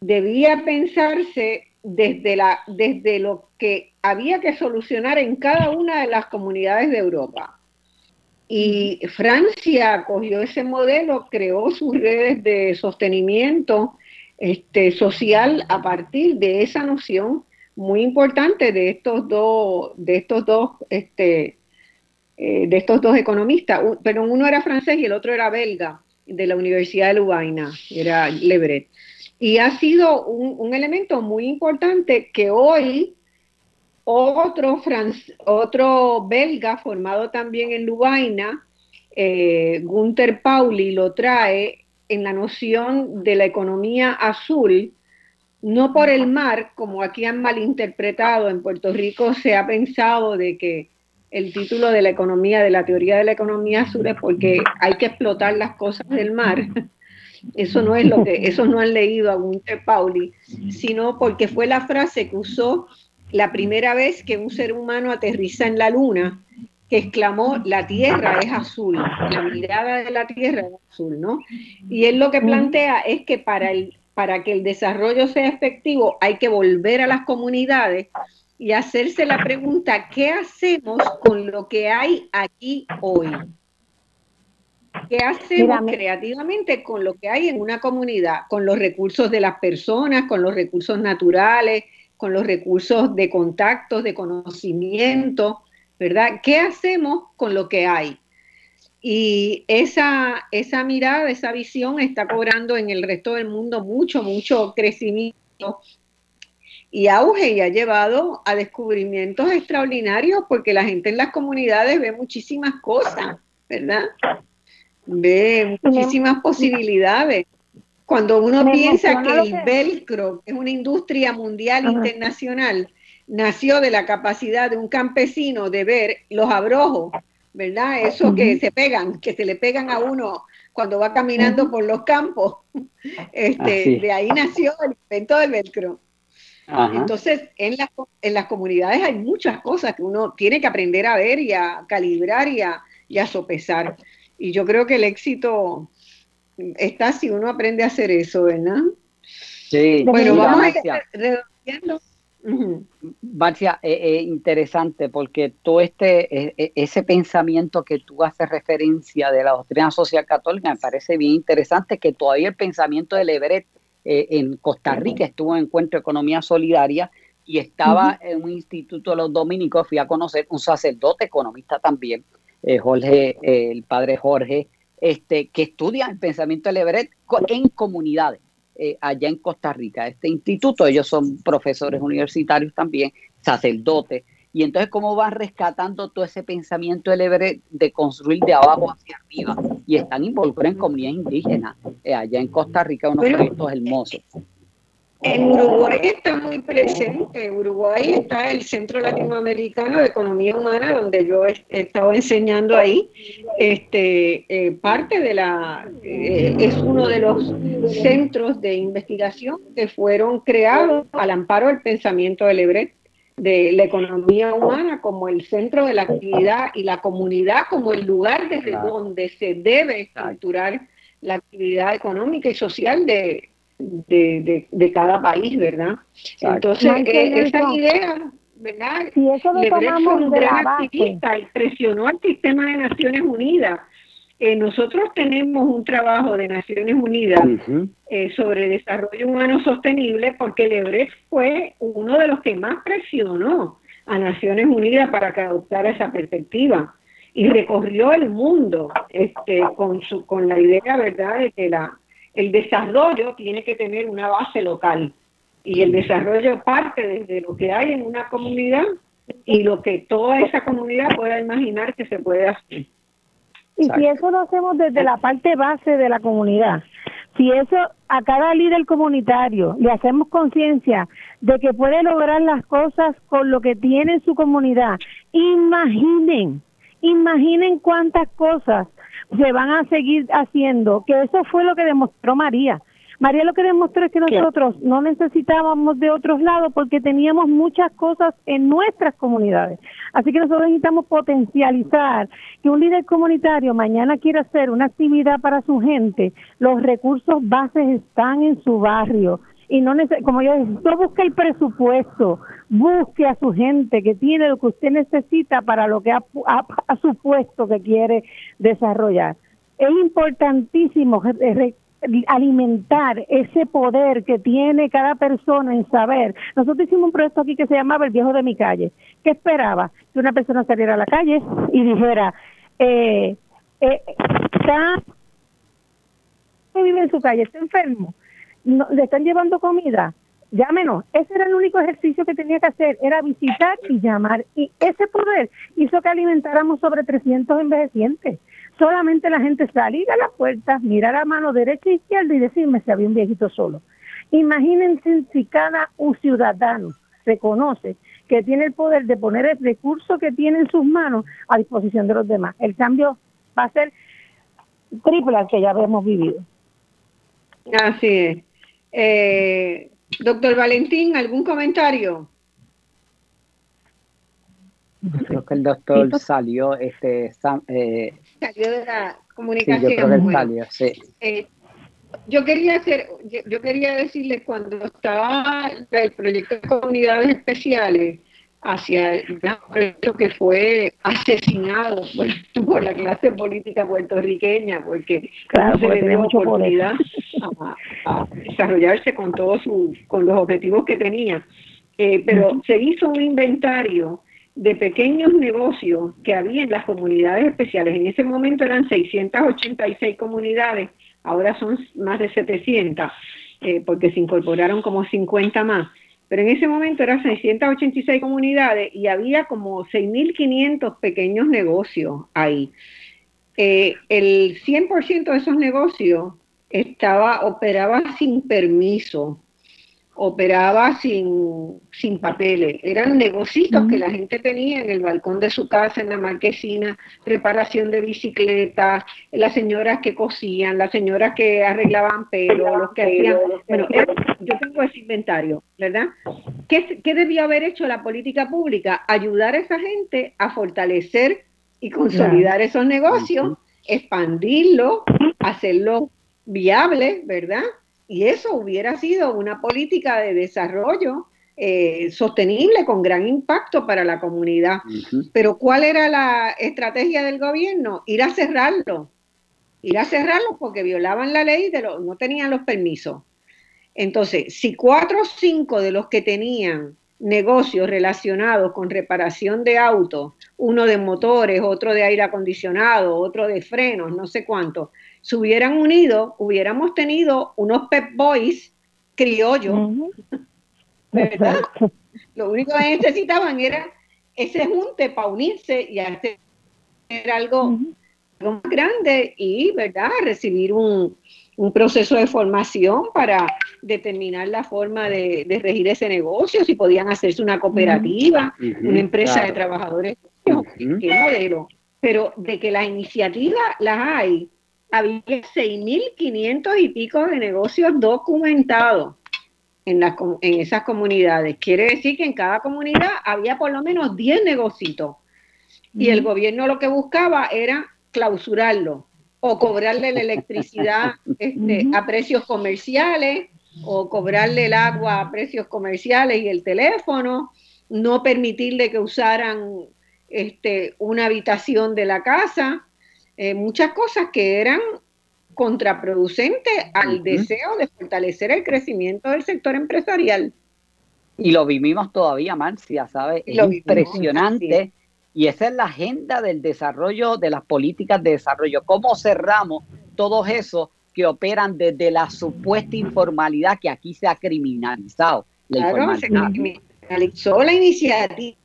debía pensarse desde, la, desde lo que había que solucionar en cada una de las comunidades de Europa. Y Francia cogió ese modelo, creó sus redes de sostenimiento este, social a partir de esa noción muy importante de estos dos, de estos dos, este, eh, de estos dos economistas. Pero uno era francés y el otro era belga, de la Universidad de Lubaina, era Lebret. Y ha sido un, elemento muy importante que hoy otro, otro belga formado también en Lubaina, eh, Gunther Pauli, lo trae en la noción de la economía azul, no por el mar, como aquí han malinterpretado, en Puerto Rico se ha pensado de que el título de la economía, de la teoría de la economía azul es porque hay que explotar las cosas del mar. Eso no es lo que, eso no han leído a Gunther Pauli, sino porque fue la frase que usó la primera vez que un ser humano aterriza en la luna, que exclamó, la tierra es azul, la mirada de la tierra es azul, ¿no? Y él lo que plantea es que para, el, para que el desarrollo sea efectivo hay que volver a las comunidades y hacerse la pregunta, ¿qué hacemos con lo que hay aquí hoy? ¿Qué hacemos creativamente con lo que hay en una comunidad? Con los recursos de las personas, con los recursos naturales, con los recursos de contactos, de conocimiento, ¿verdad? ¿Qué hacemos con lo que hay? Y esa, esa mirada, esa visión está cobrando en el resto del mundo mucho, mucho crecimiento y auge y ha llevado a descubrimientos extraordinarios porque la gente en las comunidades ve muchísimas cosas, ¿verdad? Ve muchísimas posibilidades. Cuando uno piensa que el velcro es una industria mundial internacional, nació de la capacidad de un campesino de ver los abrojos, ¿verdad? Eso que se pegan, que se le pegan a uno cuando va caminando por los campos. Este, de ahí nació el invento del velcro. Entonces, en las, en las comunidades hay muchas cosas que uno tiene que aprender a ver y a calibrar y a, y a sopesar. Y yo creo que el éxito está si uno aprende a hacer eso, ¿verdad? Sí, bueno, vamos a ir reduciendo. Marcia, es interesante porque todo este, e, e, ese pensamiento que tú haces referencia de la doctrina social católica me parece bien interesante que todavía el pensamiento del Everett eh, en Costa Rica estuvo en Encuentro de Economía Solidaria y estaba en un instituto de los dominicos, fui a conocer un sacerdote economista también, eh, Jorge, eh, el padre Jorge, este, que estudia el pensamiento del Everett en comunidades eh, allá en Costa Rica. Este instituto, ellos son profesores universitarios también, sacerdotes, y entonces cómo van rescatando todo ese pensamiento del Everett de construir de abajo hacia arriba, y están involucrados en comunidades indígenas, allá en Costa Rica, unos proyectos hermosos. En Uruguay está muy presente. En Uruguay está el Centro Latinoamericano de Economía Humana, donde yo he estado enseñando ahí. Este, eh, parte de la, eh, es uno de los centros de investigación que fueron creados al amparo del pensamiento del Ebret, de la economía humana como el centro de la actividad y la comunidad como el lugar desde donde se debe estructurar la actividad económica y social de, de, de, cada país, ¿verdad? Entonces, eh, esa idea, ¿verdad? Si eso lo tomamos un gran activista y presionó al sistema de Naciones Unidas. Eh, nosotros tenemos un trabajo de Naciones Unidas eh, sobre desarrollo humano sostenible porque Lebrecht fue uno de los que más presionó a Naciones Unidas para que adoptara esa perspectiva y recorrió el mundo este, con, su, con la idea, ¿verdad?, de que la, el desarrollo tiene que tener una base local y el desarrollo parte desde lo que hay en una comunidad y lo que toda esa comunidad pueda imaginar que se puede hacer. Y si eso lo hacemos desde la parte base de la comunidad, si eso a cada líder comunitario le hacemos conciencia de que puede lograr las cosas con lo que tiene en su comunidad, imaginen, imaginen cuántas cosas se van a seguir haciendo, que eso fue lo que demostró María. María lo que demostró es que nosotros no necesitábamos de otros lados porque teníamos muchas cosas en nuestras comunidades. Así que nosotros necesitamos potencializar que un líder comunitario mañana quiera hacer una actividad para su gente. Los recursos bases están en su barrio y no como yo decía, busque el presupuesto, busque a su gente que tiene lo que usted necesita para lo que ha, supuesto que quiere desarrollar. Es importantísimo alimentar ese poder que tiene cada persona en saber. Nosotros hicimos un proyecto aquí que se llamaba El viejo de mi calle. ¿Qué esperaba? Que una persona saliera a la calle y dijera, eh, eh, está, vive en su calle, está enfermo, le están llevando comida, llámenos. Ese era el único ejercicio que tenía que hacer, era visitar y llamar. Y ese poder hizo que alimentáramos sobre 300 envejecientes. Solamente la gente salir a las puertas, mirar a mano derecha e izquierda y decirme si había un viejito solo. Imagínense si cada un ciudadano reconoce que tiene el poder de poner el recurso que tiene en sus manos a disposición de los demás. El cambio va a ser triple al que ya habíamos vivido. Así es. Eh, doctor Valentín, ¿algún comentario? Creo que el doctor salió, este, eh, salió de la comunicación. Sí, yo eh, yo quería hacer, yo, quería decirles cuando estaba el proyecto de comunidades especiales, hacia el proyecto que fue asesinado por, la clase política puertorriqueña, porque claro, se le dio oportunidad a, desarrollarse con todos con los objetivos que tenía. Eh, pero se hizo un inventario de pequeños negocios que había en las comunidades especiales. En ese momento eran 686 comunidades, ahora son más de 700, eh, porque se incorporaron como 50 más pero en ese momento eran 686 comunidades y había como 6.500 pequeños negocios ahí. Eh, el 100% de esos negocios estaba operaba sin permiso operaba sin, sin papeles, eran negocios que la gente tenía en el balcón de su casa, en la marquesina, preparación de bicicletas, las señoras que cosían, las señoras que arreglaban pelo, los que hacían, bueno, yo tengo ese inventario, ¿verdad? ¿Qué, ¿Qué debió haber hecho la política pública? Ayudar a esa gente a fortalecer y consolidar esos negocios, expandirlos, hacerlos viables, ¿verdad? Y eso hubiera sido una política de desarrollo eh, sostenible con gran impacto para la comunidad. Pero ¿cuál era la estrategia del gobierno? Ir a cerrarlo. Ir a cerrarlo porque violaban la ley, de no tenían los permisos. Entonces, si cuatro o cinco de los que tenían negocios relacionados con reparación de autos, uno de motores, otro de aire acondicionado, otro de frenos, no sé cuánto, se hubieran unido, hubiéramos tenido unos Pep Boys criollos, ¿verdad? Lo único que necesitaban era ese junte para unirse y hacer algo, más grande y, ¿verdad?, recibir un, proceso de formación para determinar la forma de, regir ese negocio, si podían hacerse una cooperativa, una empresa de trabajadores, qué modelo. Pero de que las iniciativas las hay, había 6.500 y pico de negocios documentados en, en esas comunidades. Quiere decir que en cada comunidad había por lo menos 10 negocios. Y el gobierno lo que buscaba era clausurarlo o cobrarle la electricidad este, a precios comerciales o cobrarle el agua a precios comerciales y el teléfono, no permitirle que usaran este, una habitación de la casa eh, muchas cosas que eran contraproducentes al deseo de fortalecer el crecimiento del sector empresarial. Y lo vivimos todavía, Marcia, ¿sabes? Es impresionante. Y esa es la agenda del desarrollo, de las políticas de desarrollo. ¿Cómo cerramos todos esos que operan desde la supuesta informalidad que aquí se ha criminalizado? La claro, se criminalizó la iniciativa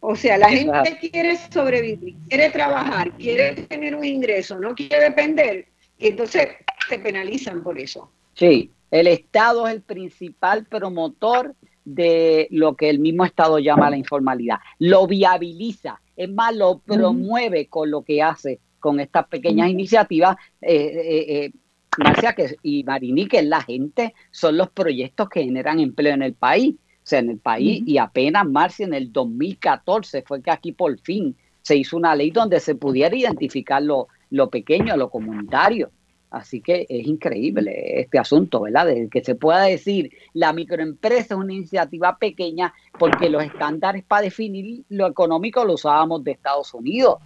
o sea, la gente quiere sobrevivir, quiere trabajar, quiere tener un ingreso, no quiere depender, y entonces se penalizan por eso. Sí, el Estado es el principal promotor de lo que el mismo Estado llama la informalidad. Lo viabiliza, es más, lo promueve con lo que hace con estas pequeñas iniciativas. Eh, eh, eh, Marcia que, y Marini, que es la gente, son los proyectos que generan empleo en el país sea, en el país, y apenas Marcia en el 2014 fue que aquí por fin se hizo una ley donde se pudiera identificar lo, lo pequeño, lo comunitario. Así que es increíble este asunto, ¿verdad? De que se pueda decir la microempresa es una iniciativa pequeña porque los estándares para definir lo económico lo usábamos de Estados Unidos.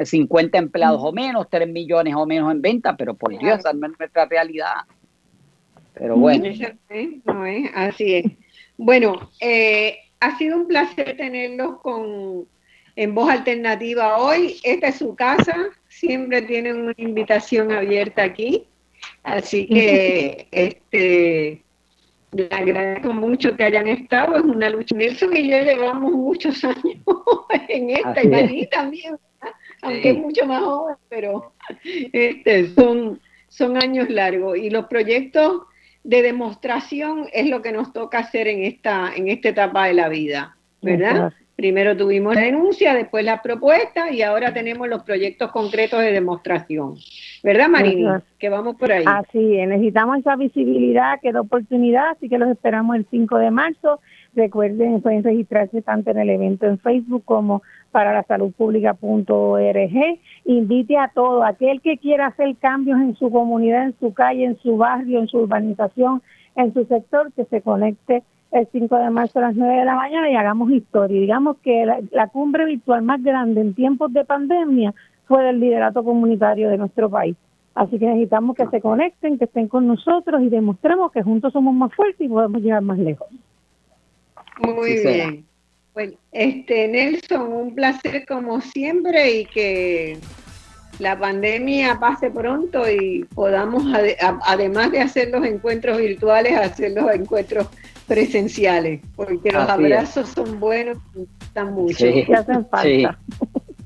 50 empleados o menos, 3 millones o menos en venta, pero por Dios, esa no es nuestra realidad. Pero bueno. No es, así es. Bueno, eh, ha sido un placer tenerlos con en voz alternativa hoy. Esta es su casa, siempre tienen una invitación abierta aquí. Así que este le agradezco mucho que hayan estado. Es una lucha. Nelson y yo llevamos muchos años en esta, y allí también, aunque es mucho más joven, pero este, son, son años largos. Y los proyectos de demostración es lo que nos toca hacer en esta, en esta etapa de la vida, ¿verdad? Primero tuvimos la denuncia, después la propuesta y ahora tenemos los proyectos concretos de demostración. ¿Verdad, Marina? Que vamos por ahí. Así necesitamos esa visibilidad, que da oportunidad, así que los esperamos el 5 de marzo. Recuerden, pueden registrarse tanto en el evento en Facebook como para la salud pública.org. Invite a todo, aquel que quiera hacer cambios en su comunidad, en su calle, en su barrio, en su urbanización, en su sector, que se conecte el 5 de marzo a las 9 de la mañana y hagamos historia. Digamos que la, cumbre virtual más grande en tiempos de pandemia fue del liderato comunitario de nuestro país. Así que necesitamos que se conecten, que estén con nosotros y demostremos que juntos somos más fuertes y podemos llegar más lejos. Muy bien. Bueno, este Nelson, un placer como siempre y que la pandemia pase pronto y podamos, además de hacer los encuentros virtuales, hacer los encuentros presenciales, porque los abrazos son buenos y están mucho. Sí, hacen falta.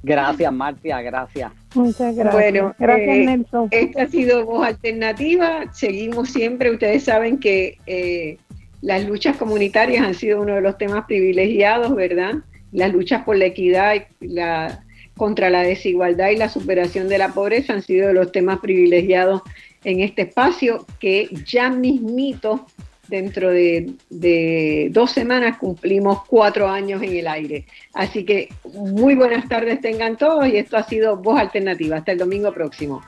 Gracias, Marcia, gracias. Muchas gracias. Bueno, gracias, eh, Nelson. Esta ha sido Voz Alternativa. Seguimos siempre. Ustedes saben que eh, las luchas comunitarias han sido uno de los temas privilegiados, ¿verdad? Las luchas por la equidad y la, contra la desigualdad y la superación de la pobreza han sido de los temas privilegiados en este espacio que ya mismito dentro de, de, dos semanas cumplimos cuatro años en el aire. Así que muy buenas tardes tengan todos y esto ha sido Voz Alternativa. Hasta el domingo próximo.